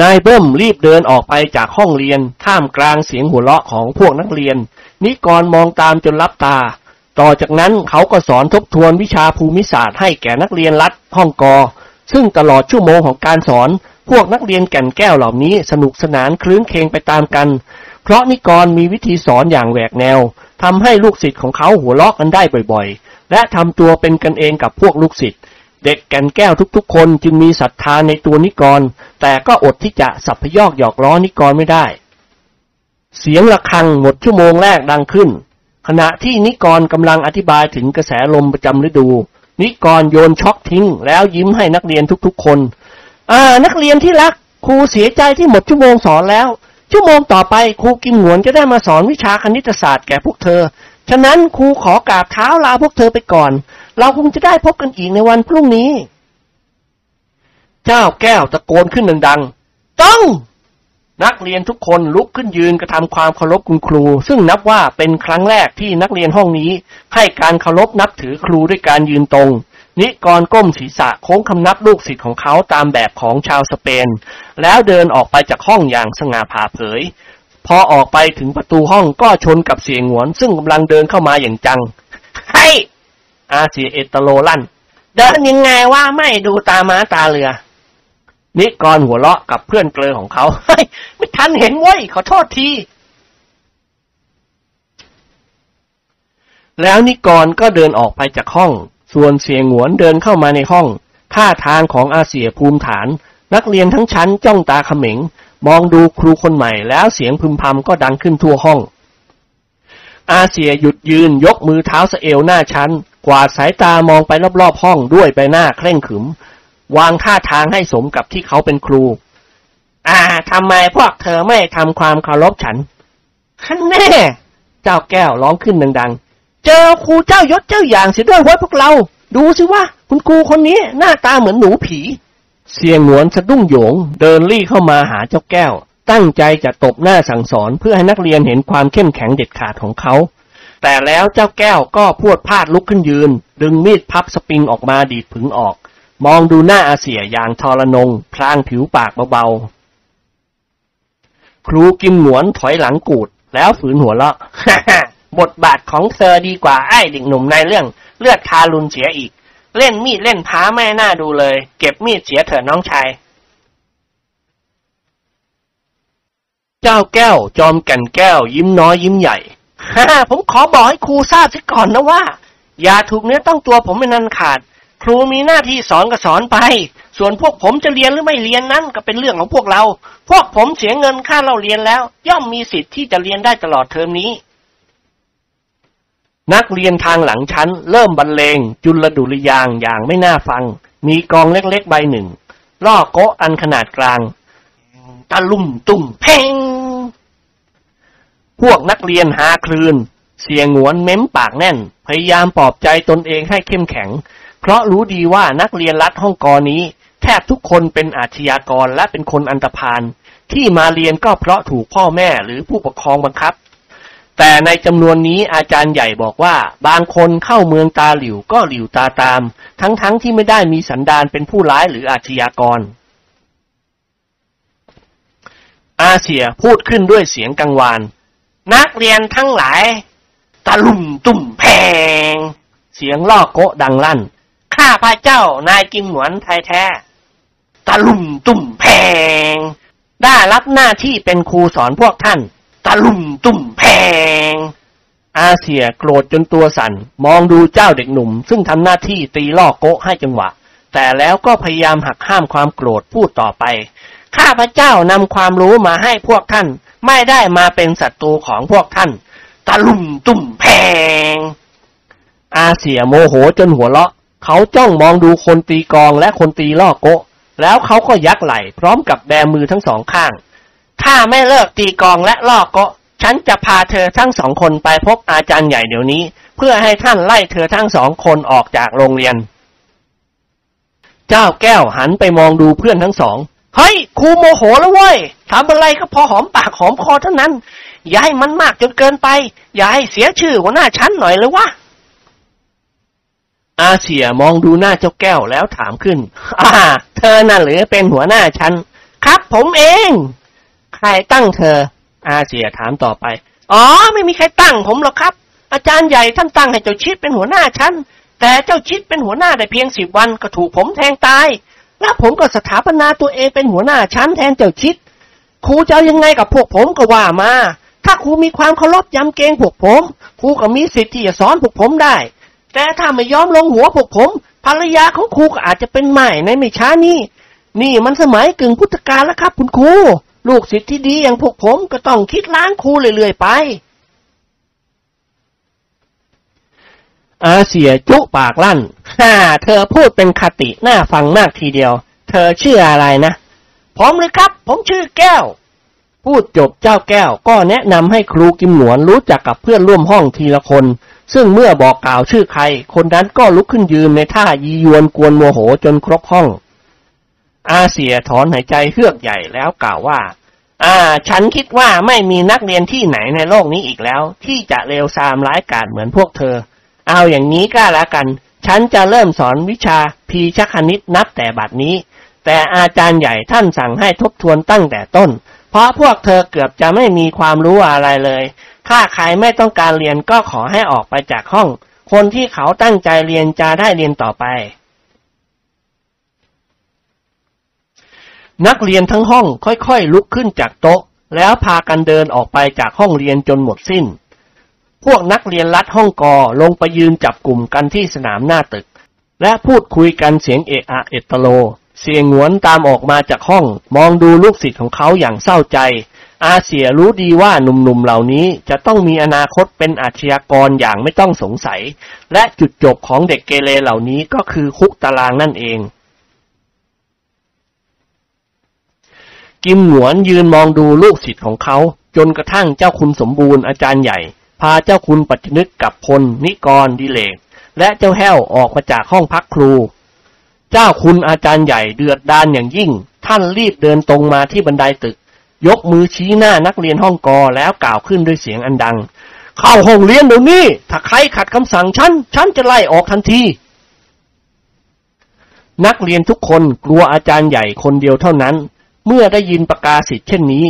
[SPEAKER 1] นายเบิ้มรีบเดินออกไปจากห้องเรียนท่ามกลางเสียงหัวเราะของพวกนักเรียน นิกรมองตามจนลับตา ต่อจากนั้นเขาก็สอนทบทวนวิชาภูมิศาสตร์ให้แก่นักเรียนรัฐห้องกอ ซึ่งตลอดชั่วโมงของการสอน พวกนักเรียนแก่นแก้วเหล่านี้สนุกสนานคลื้นเคงไปตามกัน เพราะนิกรมีวิธีสอนอย่างแหวกแนวทำให้ลูกศิษย์ของเขาหัวเราะกันได้บ่อยๆ และทำตัวเป็นกันเองกับพวกลูกศิษย์เด็กแก่นแก้วทุกๆ คนจึงมีศรัทธาในตัวนิกร แต่ก็อดที่จะสับพยอกหยอกล้อนิกรไม่ได้ เสียงระฆังหมดชั่วโมงแรกดังขึ้น ขณะที่นิกรกำลังอธิบายถึงกระแสลมประจำฤดู นิกรโยนช็อกทิ้ง แล้วยิ้มให้นักเรียนทุกๆคน อ่า นักเรียนที่รัก ครูเสียใจที่หมดชั่วโมงสอนแล้ว ชั่วโมงต่อไปครูกิมหนวนจะได้มาสอนวิชาคณิตศาสตร์แก่พวกเธอ ฉะนั้นครูขอกราบเท้าลาพวกเธอไปก่อน เราคงจะได้พบกันอีกในวันพรุ่งนี้ เจ้าแก้วตะโกนขึ้นดังๆต้อง นักเรียนทุกคนลุกขึ้นยืนกระทำความเคารพคุณครู ซึ่งนับว่าเป็นครั้งแรกที่นักเรียนห้องนี้ ให้การเคารพนับถือครูด้วยการยืนตรง นิกรก้มศีรษะโค้งคำนับลูกศิษย์ของเขาตามแบบของชาวสเปน แล้วเดินออกไปจากห้องอย่างสง่าผ่าเผย พอออกไปถึงประตูห้องก็ชนกับเสียงหวน ซึ่งกำลังเดินเข้ามาอย่างจัง
[SPEAKER 2] ให้
[SPEAKER 1] อาเสียเอตโลลั่น
[SPEAKER 2] เดินยังไงว่าไม่ดูตาม้าตาเรือ
[SPEAKER 1] นิกรหัวเราะกับเพื่อนเกลอของเขา
[SPEAKER 2] เฮ้ยไม่ทันเห็นเว้ยขอโทษที
[SPEAKER 1] แล้วนิกรก็เดินออกไปจากห้อง ส่วนเสียงหวนเดินเข้ามาในห้อง ท่าทางของอาเสียภูมิฐาน นักเรียนทั้งชั้นจ้องตาเขม็ง มองดูครูคนใหม่แล้วเสียงพึมพำก็ดังขึ้นทั่วห้อง อาเสียหยุดยืนยกมือเท้าสะเอวหน้าชั้น กวาดสายตามองไปรอบๆห้องด้วยใบหน้าเคร่งขรึม วางท่าทางให้สมกับที่เขาเป็นครู
[SPEAKER 2] อ่าทำไมพวกเธอไม่ทำความเคารพฉันฮันแน่
[SPEAKER 1] เจ้าแก้วร้องขึ้นดัง ๆ
[SPEAKER 2] เจอครูเจ้ายศเจ้าอย่างเสียด้วยเว้พวกเรา ดูสิว่า คุณครูคนนี้หน้าตาเหมือนหนูผี
[SPEAKER 1] เสียงหนวนสะดุ้งโยง เดินรี่เข้ามาหาเจ้าแก้ว ตั้งใจจะตบหน้าสั่งสอนเพื่อให้นักเรียนเห็นความเข้มแข็งเด็ดขาดของเขาแต่แล้วเจ้าแก้วก็พวดพลาดลุกขึ้นยืน ดึงมีดพับสปริงออกมาดีดผึงออก มองดูหน้าอาเสียอย่างทรนง พลางผิวปากเบาๆ ครูกิมหนวนถอยหลังกูด แล้วฝืนหัวเราะ
[SPEAKER 2] บทบาทของเธอดีกว่าไอ้เด็กหนุ่มในเรื่อง เลือดทารุณเสียอีก เล่นมีดเล่นพ้าไม่น่าดูเลย เก็บมีดเสียเถอะน้องชาย
[SPEAKER 1] เจ้าแก้ว จอมก่นแก้ว ยิ้มน้อยยิ้มใหญ่
[SPEAKER 2] ฮ่าผมขอบอกให้ครูทราบซะก่อนนะว่า อย่าถูกเนื้อต้องตัวผมเป็นนันขาด ครูมีหน้าที่สอนก็สอนไป ส่วนพวกผมจะเรียนหรือไม่เรียนนั้นก็เป็นเรื่องของพวกเรา พวกผมเสียเงินค่าเราเรียนแล้ว ย่อมมีสิทธิ์ที่จะเรียนได้ตลอดเทอมนี้
[SPEAKER 1] นักเรียนทางหลังชั้น เริ่มบรรเลง จุลดุริยางอย่างไม่น่าฟัง มีกองเล็กๆใบหนึ่ง ล่อโกะอันขนาดกลาง
[SPEAKER 2] ตะลุ่มตุ่มเพ่ง
[SPEAKER 1] พวกนักเรียนหาคลืน เสียงหวนเม้มปากแน่น พยายามปลอบใจตนเองให้เข้มแข็ง เพราะรู้ดีว่านักเรียนรัฐห้องกอนี้ แทบทุกคนเป็นอาชญากรและเป็นคนอันตรพานที่มาเรียนก็เพราะถูกพ่อแม่หรือผู้ปกครองบังคับ แต่ในจำนวนนี้อาจารย์ใหญ่บอกว่า บางคนเข้าเมืองตาหลิวก็หลิวตาตาม ทั้งๆทที่ไม่ได้มีสันดานเป็นผู้ร้ายหรืออาชญากร อาเซียพูดขึ้นด้วยเสียงกังวาน
[SPEAKER 2] นักเรียนทั้งหลายตะลุ่มตุ่มแพง
[SPEAKER 1] เสียงล่อโกะดังลั่น
[SPEAKER 2] ข้าพระเจ้านายกิมหนวนไทยแท้ตะลุ่มตุ่มแพง
[SPEAKER 1] ได้รับหน้าที่เป็นครูสอนพวกท่าน
[SPEAKER 2] ตะลุ่มตุ่มแพง
[SPEAKER 1] อาเสียโกรธจนตัวสั่น มองดูเจ้าเด็กหนุ่ม ซึ่งทำหน้าที่ตีล่อโกะให้จังหวะ แต่แล้วก็พยายามหักห้ามความโกรธพูดต่อไป
[SPEAKER 2] ข้าพระเจ้านำความรู้มาให้พวกท่าน ไม่ได้มาเป็นศัตรูของพวกท่านตะลุ่มตุ่มแพง
[SPEAKER 1] อาเสียโมโหจนหัวเราะ เขาจ้องมองดูคนตีกองและคนตีล่อโกะ แล้วเขาก็ยักไหล่พร้อมกับแบมือทั้งสองข้าง
[SPEAKER 2] ถ้าไม่เลิกตีกองและล่อโกะ ฉันจะพาเธอทั้งสองคนไปพบอาจารย์ใหญ่เดี๋ยวนี้ เพื่อให้ท่านไล่เธอทั้งสองคนออกจากโรงเรียน
[SPEAKER 1] เจ้าแก้วหันไปมองดูเพื่อนทั้งสอง
[SPEAKER 2] เฮ้ยครูโมโหแล้วเว้ยทำอะไรก็พอหอมปากหอมคอเท่านั้น อย่าให้มันมากจนเกินไป อย่าให้เสียชื่อหัวหน้าชั้นหน่อยเลยวะ
[SPEAKER 1] อาเสียมองดูหน้าเจ้าแก้วแล้วถามขึ้น อ่า เธอน่ะหรือเป็นหัวหน้าฉัน
[SPEAKER 2] ครับผมเอง
[SPEAKER 1] ใครตั้งเธอ อาเสียถามต่อไป
[SPEAKER 2] อ๋อ ไม่มีใครตั้งผมหรอกครับ อาจารย์ใหญ่ท่านตั้งให้เจ้าชิดเป็นหัวหน้าชั้นแต่เจ้าชิดเป็นหัวหน้าได้เพียงสิบวันก็ถูกผมแทงตาย แล้วผมก็สถาปนาตัวเองเป็นหัวหน้าชั้นแทนเจ้าชิด ครูจะยังไงกับพวกผมก็ว่ามา ถ้าครูมีความเคารพยำเกรงพวกผม ครูก็มีสิทธิ์ที่จะสอนพวกผมได้ แต่ถ้าไม่ยอมลงหัวพวกผม ภรรยาของครูก็อาจจะเป็นใหม่ในไม่ช้านี้ นี่มันสมัยกึ่งพุทธกาลแล้วครับ คุณครู ลูกศิษย์ที่ดีอย่างพวกผมก็ต้องคิดล้างครูเรื่อยๆไป
[SPEAKER 1] อาเสียจุปากลั่นฮ่า เธอพูดเป็นคติน่าฟังมากทีเดียว เธอชื่ออะไรนะ
[SPEAKER 2] ผมเลยครับ ผมชื่อแก้ว
[SPEAKER 1] พูดจบเจ้าแก้วก็แนะนำให้ครูกิมหนวนรู้จักกับเพื่อนร่วมห้องทีละคน ซึ่งเมื่อบอกกล่าวชื่อใคร คนนั้นก็ลุกขึ้นยืนในท่ายียวนกวนโมโหจนครบห้อง อาเสียถอนหายใจเฮือกใหญ่แล้วกล่าวว่า
[SPEAKER 2] อ่า ฉันคิดว่าไม่มีนักเรียนที่ไหนในโลกนี้อีกแล้ว ที่จะเลวทรามร้ายกาจเหมือนพวกเธอ เอาอย่างนี้ก็แล้วกัน ฉันจะเริ่มสอนวิชาพีชคณิตนับแต่บัดนี้ แต่อาจารย์ใหญ่ท่านสั่งให้ทบทวนตั้งแต่ต้น เพราะพวกเธอเกือบจะไม่มีความรู้อะไรเลยถ้าใครไม่ต้องการเรียนก็ขอให้ออกไปจากห้อง คนที่เขาตั้งใจเรียนจะได้เรียนต่อไป
[SPEAKER 1] นักเรียนทั้งห้องค่อยๆลุกขึ้นจากโต๊ะ แล้วพากันเดินออกไปจากห้องเรียนจนหมดสิ้น พวกนักเรียนลัดห้องกอลงไปยืนจับกลุ่มกันที่สนามหน้าตึก และพูดคุยกันเสียงเอะอะเอตโล เสียงหวนตามออกมาจากห้อง มองดูลูกศิษย์ของเขาอย่างเศร้าใจ อาเสียรู้ดีว่าหนุ่มๆเหล่านี้จะต้องมีอนาคตเป็นอาชญากรอย่างไม่ต้องสงสัย และจุดจบของเด็กเกเรเหล่านี้ก็คือคุกตารางนั่นเองกิมหนวนยืนมองดูลูกศิษย์ของเขา จนกระทั่งเจ้าคุณสมบูรณ์อาจารย์ใหญ่ พาเจ้าคุณปัจจนึกกับพล นิกรดิเลกและเจ้าแห้วออกมาจากห้องพักครู เจ้าคุณอาจารย์ใหญ่เดือดดานอย่างยิ่ง ท่านรีบเดินตรงมาที่บันไดตึก ยกมือชี้หน้านักเรียนห้องกอแล้วกล่าวขึ้นด้วยเสียงอันดัง เข้าห้องเรียนเดี๋ยวนี้ ถ้าใครขัดคำสั่งฉัน ฉันจะไล่ออกทันที นักเรียนทุกคนกลัวอาจารย์ใหญ่คนเดียวเท่านั้น เมื่อได้ยินประกาศสิทธิ์เช่นนี้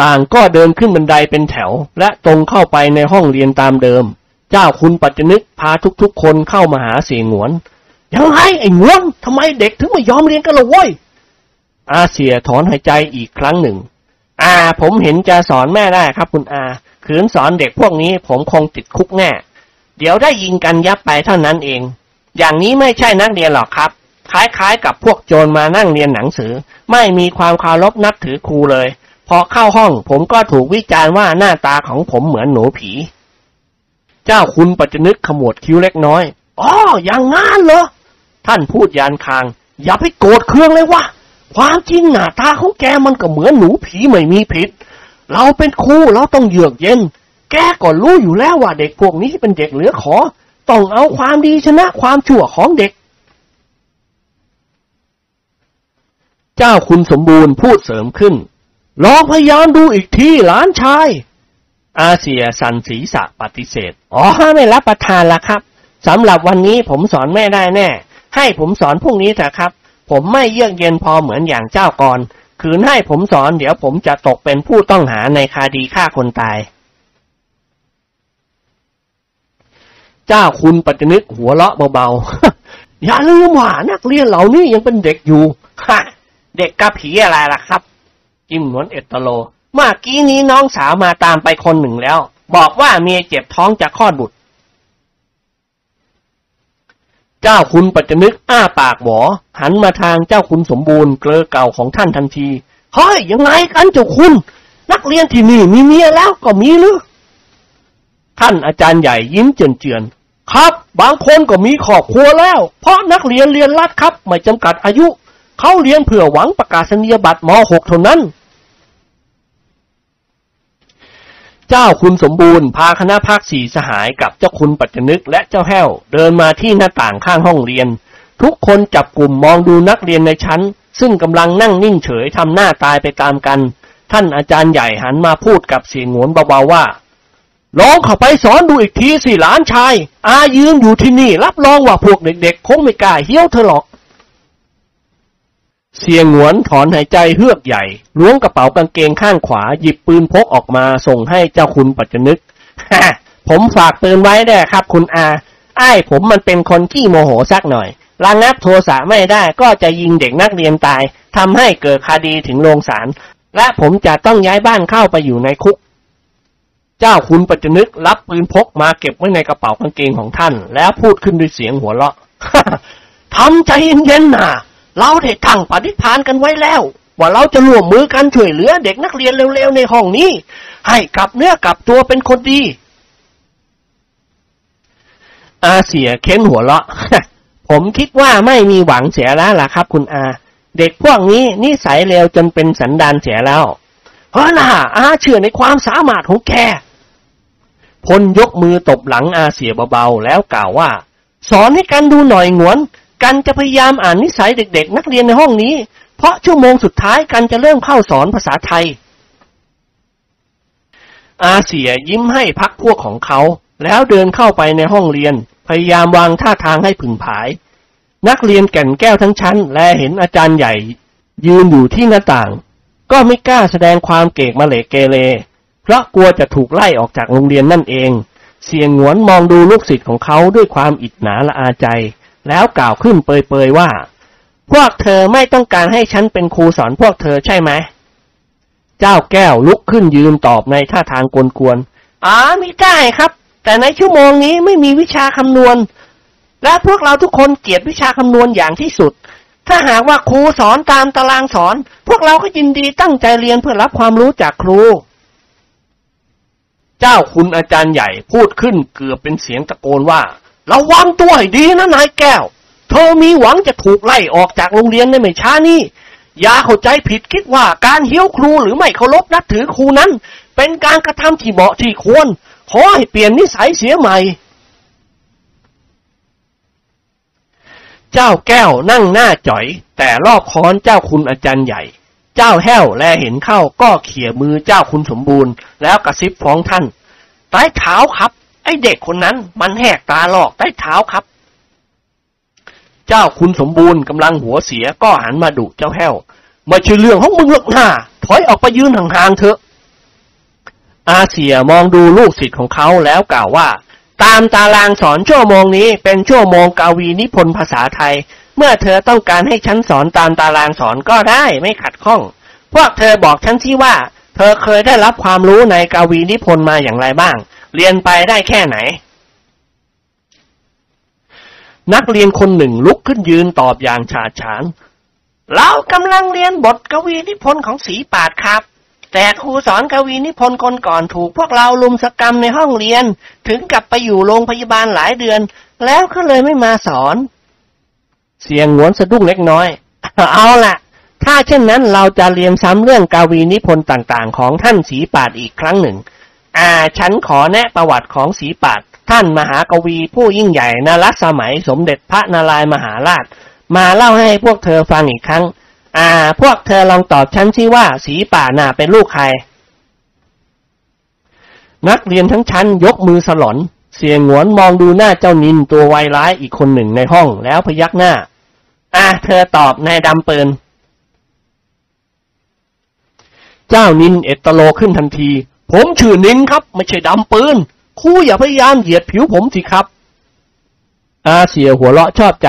[SPEAKER 1] ต่างก็เดินขึ้นบันไดเป็นแถว และตรงเข้าไปในห้องเรียนตามเดิม เจ้าคุณปัจจนึกพาทุกๆคนเข้ามาหาเสียงหวน ยังไงไอ้งวนทำไมเด็กถึงไม่ยอมเรียนกันล่ะเว้ยอาเสียถอนหายใจอีกครั้งหนึ่ง อาผมเห็นจะสอนแม่ได้ครับ คุณอาขืนสอนเด็กพวกนี้ ผมคงติดคุกแน่ เดี๋ยวได้ยิงกันยับไปเท่านั้นเอง อย่างนี้ไม่ใช่นักเรียนหรอกครับ คล้ายๆ กับพวกโจรมานั่งเรียนหนังสือ ไม่มีความเคารพนับถือครูเลย พอเข้าห้องผมก็ถูกวิจารณ์ว่าหน้าตาของผมเหมือนหนูผี เจ้าคุณปัจจนึกขมวดคิ้วเล็กน้อยอ๋ออย่างงั้นเหรอ ท่านพูดยานคาง อย่าไปโกรธเคืองเลยวะความจริงหน้าตาของแกมันก็เหมือนหนูผีไม่มีผิด เราเป็นครูเราต้องเยือกเย็น แกก็รู้อยู่แล้วว่าเด็กพวกนี้เป็นเด็กเหลือขอ ต้องเอาความดีชนะความชั่วของเด็ก เจ้าคุณสมบูรณ์พูดเสริมขึ้น ลองพยายามดูอีกทีหลานชาย อาเซียสันศีษะปฏิเสธ อ๋อไม่รับประทานละครับสำหรับวันนี้ผมสอนแม่ได้แน่ ให้ผมสอนพรุ่งนี้เถอะครับ ผมไม่เยือกเย็นพอเหมือนอย่างเจ้ากรคืนให้ผมสอนเดี๋ยวผมจะตกเป็นผู้ต้องหาในคดีฆ่าคนตาย เจ้าคุณปัจจนึกหัวเราะเบาๆ อย่าลืมว่านักเรียนเหล่านี้ยังเป็นเด็กอยู่
[SPEAKER 2] ฮะเด็กกับผีอะไรล่ะครับ
[SPEAKER 1] จิมนวนเอตโล
[SPEAKER 2] เมื่อกี้นี้น้องสาวมาตามไปคนหนึ่งแล้ว บอกว่าเมียเจ็บท้องจะคลอดบุตร
[SPEAKER 1] เจ้าคุณปัจจนึกอ้าปากหวอหันมาทางเจ้าคุณสมบูรณ์เกลอเก่าของท่านทันที
[SPEAKER 2] เฮ้ยยังไงกันเจ้าคุณ นักเรียนที่นี่มีเมียแล้วก็มีหรือ
[SPEAKER 1] ท่านอาจารย์ใหญ่ยิ้มเจือนๆครับ บางคนก็มีครอบครัวแล้ว เพราะนักเรียนเรียนรัดครับ ไม่จำกัดอายุ เขาเรียนเพื่อหวังประกาศนียบัตรม .6 เท่านั้น เจ้าคุณสมบูรณ์พาคณะภาคสี่สหายกับเจ้าคุณปัจจนึกและเจ้าแห้ว เดินมาที่หน้าต่างข้างห้องเรียน ทุกคนจับกลุ่มมองดูนักเรียนในชั้น ซึ่งกำลังนั่งนิ่งเฉยทำหน้าตายไปตามกัน ท่านอาจารย์ใหญ่หันมาพูดกับเสียงหงวนเบาๆว่าลองเข้าไปสอนดูอีกทีสิหลานชาย อายืนอยู่ที่นี่ รับรองว่าพวกเด็กๆ คงไม่กล้าเหี้ยวเธอหรอก เสียงหวนถอนหายใจเฮือกใหญ่ ล้วงกระเป๋ากางเกงข้างขวา หยิบปืนพกออกมาส่งให้เจ้าคุณปัจจนึก
[SPEAKER 2] ผมฝากปืนไว้ได้ครับ คุณอาไอ้ผมมันเป็นคนขี้โมโหสักหน่อยระงับโทสะไม่ได้ก็จะยิงเด็กนักเรียนตายทำให้เกิดคดีถึงโรงศาลและผมจะต้องย้ายบ้านเข้าไปอยู่ในคุก
[SPEAKER 1] เจ้าคุณปัจจนึกรับปืนพกมาเก็บไว้ในกระเป๋ากางเกงของท่าน แล้วพูดขึ้นด้วยเสียงหัวเราะ
[SPEAKER 2] ทำใจเย็นๆนะ เราได้ตั้งปฏิฐานกันไว้แล้ว ว่าเราจะร่วมมือกันช่วยเหลือเด็กนักเรียนเร็วๆในห้องนี้ ให้กลับเนื้อกลับตัวเป็นคนดี
[SPEAKER 1] อาเสียเค้นหัวเราะ
[SPEAKER 2] ผมคิดว่าไม่มีหวังเสียแล้วล่ะครับ คุณอา เด็กพวกนี้นิสัยเลวจนเป็นสันดานเสียแล้วเฮ้ยนะอาเชื่อในความสามารถของแก
[SPEAKER 1] พลยกมือตบหลังอาเสียเบาๆแล้วกล่าวว่า
[SPEAKER 2] สอนให้กันดูหน่อยงวน กันจะพยายามอ่านนิสัยเด็ก ๆ นักเรียนในห้องนี้ เพราะชั่วโมงสุดท้ายกันจะเริ่มเข้าสอนภาษาไทย
[SPEAKER 1] อาเสียยิ้มให้พักพวกของเขา แล้วเดินเข้าไปในห้องเรียน พยายามวางท่าทางให้ผึ่งผาย นักเรียนแก่นแก้วทั้งชั้น และเห็นอาจารย์ใหญ่ ยืนอยู่ที่หน้าต่าง ก็ไม่กล้าแสดงความเกกมาเหลเกเรเพราะกลัวจะถูกไล่ออกจากโรงเรียนนั่นเอง เสียงหงวนมองดูลูกศิษย์ของเขาด้วยความอิจฉาละอาใจ แล้วกล่าวขึ้นเปยๆว่า
[SPEAKER 2] พวกเธอไม่ต้องการให้ฉันเป็นครูสอนพวกเธอใช่ไหม
[SPEAKER 1] เจ้าแก้วลุกขึ้นยืนตอบในท่าทางกวนๆ
[SPEAKER 2] อ๋อไม่ได้ครับ แต่ในชั่วโมงนี้ไม่มีวิชาคำนวณ และพวกเราทุกคนเกลียดวิชาคำนวณอย่างที่สุด ถ้าหากว่าครูสอนตามตารางสอน พวกเราก็ยินดีตั้งใจเรียนเพื่อรับความรู้จากครู
[SPEAKER 1] เจ้าคุณอาจารย์ใหญ่พูดขึ้นเกือบเป็นเสียงตะโกนว่า ระวังตัวให้ดีนะนายแก้ว เธอมีหวังจะถูกไล่ออกจากโรงเรียนในไม่ช้านี้ อย่าเข้าใจผิดคิดว่าการเหี้ยวครูหรือไม่เคารพนับถือครูนั้น เป็นการกระทำที่เหมาะที่ควร ขอให้เปลี่ยนนิสัยเสียใหม่ เจ้าแก้วนั่งหน้าจ่อย แต่รอบค้อนเจ้าคุณอาจารย์ใหญ่ เจ้าแห้วแลเห็นเข้าก็เขี่ยมือเจ้าคุณสมบูรณ์ แล้วกระซิบฟ้องท่าน
[SPEAKER 2] ใต้เท้าครับ ไอเด็กคนนั้นมันแหกตาหลอกใต้เท้าครับ
[SPEAKER 1] เจ้าคุณสมบูรณ์กำลังหัวเสียก็หันมาดุเจ้าแห้วม่ใช่เรื่องของมึงหรอกหน้า ถอยออกไปยืนห่างๆเถอะ อาเสียมองดูลูกศิษย์ของเขาแล้วกล่าวว่า
[SPEAKER 2] ตามตารางสอนชั่วโมงนี้เป็นชั่วโมงกาวีนิพนธ์ภาษาไทย เมื่อเธอต้องการให้ฉันสอนตามตารางสอนก็ได้ไม่ขัดข้อง พวกเธอบอกฉันที่ว่า เธอเคยได้รับความรู้ในกาวีนิพนธ์มาอย่างไรบ้าง เรียนไปได้แค่ไหน
[SPEAKER 1] นักเรียนคนหนึ่งลุกขึ้นยืนตอบอย่างฉาดฉาน
[SPEAKER 2] เรากำลังเรียนบทกวีนิพนธ์ของสีปาดครับ แต่ครูสอนกวีนิพนธ์คนก่อนถูกพวกเราลุมสกรรมในห้องเรียน ถึงกลับไปอยู่โรงพยาบาลหลายเดือน แล้วก็เลยไม่มาสอน
[SPEAKER 1] เสียงหวนสะดุ้งเล็กน้อย
[SPEAKER 2] เอาล่ะถ้าเช่นนั้นเราจะเรียนซ้ำเรื่องกาวีนิพนธ์ต่างๆ ของท่านสีปาดอีกครั้งหนึ่ง อาฉันขอแนะประวัติของสีปาดท่านมหากวีผู้ยิ่งใหญ่นรัสมัยสมเด็จพระนารายมหาราช มาเล่าให้พวกเธอฟังอีกครั้ง อ่า พวกเธอลองตอบฉันสิว่าสีป่าน่ะเป็นลูกใคร
[SPEAKER 1] นักเรียนทั้งชั้นยกมือสลอน เสียงหวนมองดูหน้าเจ้านินตัวไวร้ายอีกคนหนึ่งในห้องแล้วพยักหน้า
[SPEAKER 2] อ่า เธอตอบนายดำเปืน
[SPEAKER 1] เจ้านินเอตโลขึ้นทันที ผมชื่อนินครับ ไม่ใช่ดำปืนครูอย่าพยายามเหยียดผิวผมสิครับ อาเสียหัวเราะชอบใจ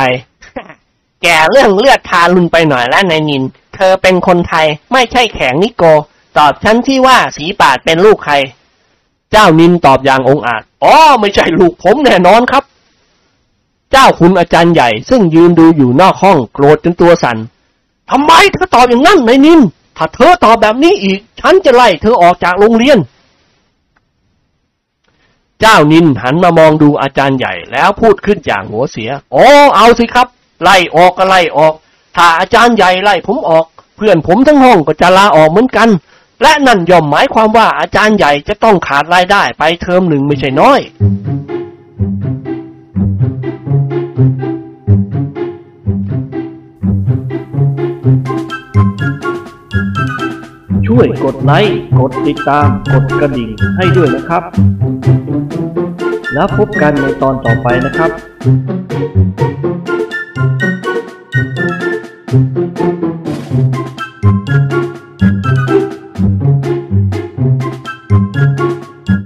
[SPEAKER 2] แกเรื่องเลือดทารุนไปหน่อยแล้วนายนิน เธอเป็นคนไทยไม่ใช่แข็งนิโก ตอบฉันที่ว่าสีปาดเป็นลูกใคร
[SPEAKER 1] เจ้านินตอบอย่างองอาจอ๋อไม่ใช่ลูกผมแน่นอนครับ เจ้าคุณอาจารย์ใหญ่ ซึ่งยืนดูอยู่นอกห้องโกรธจนตัวสัน่นทำไมเธอตอบอย่างนั้นนายนิน ถ้าเธอตอบแบบนี้อีก ฉันจะไล่เธอออกจากโรงเรียน เจ้านินหันมามองดูอาจารย์ใหญ่แล้วพูดขึ้นอย่างหัวเสียอ๋อเอาสิครับ ไล่ออกก็ไล่ออก ถ้าอาจารย์ใหญ่ไล่ผมออก เพื่อนผมทั้งห้องก็จะลาออกเหมือนกัน และนั่นย่อมหมายความว่าอาจารย์ใหญ่จะต้องขาดรายได้ไปเทอมหนึ่งไม่ใช่น้อย ช่วยกดไลค์ กดติดตาม กดกระดิ่งให้ด้วยนะครับ แล้วพบกันในตอนต่อไปนะครับ Thank you.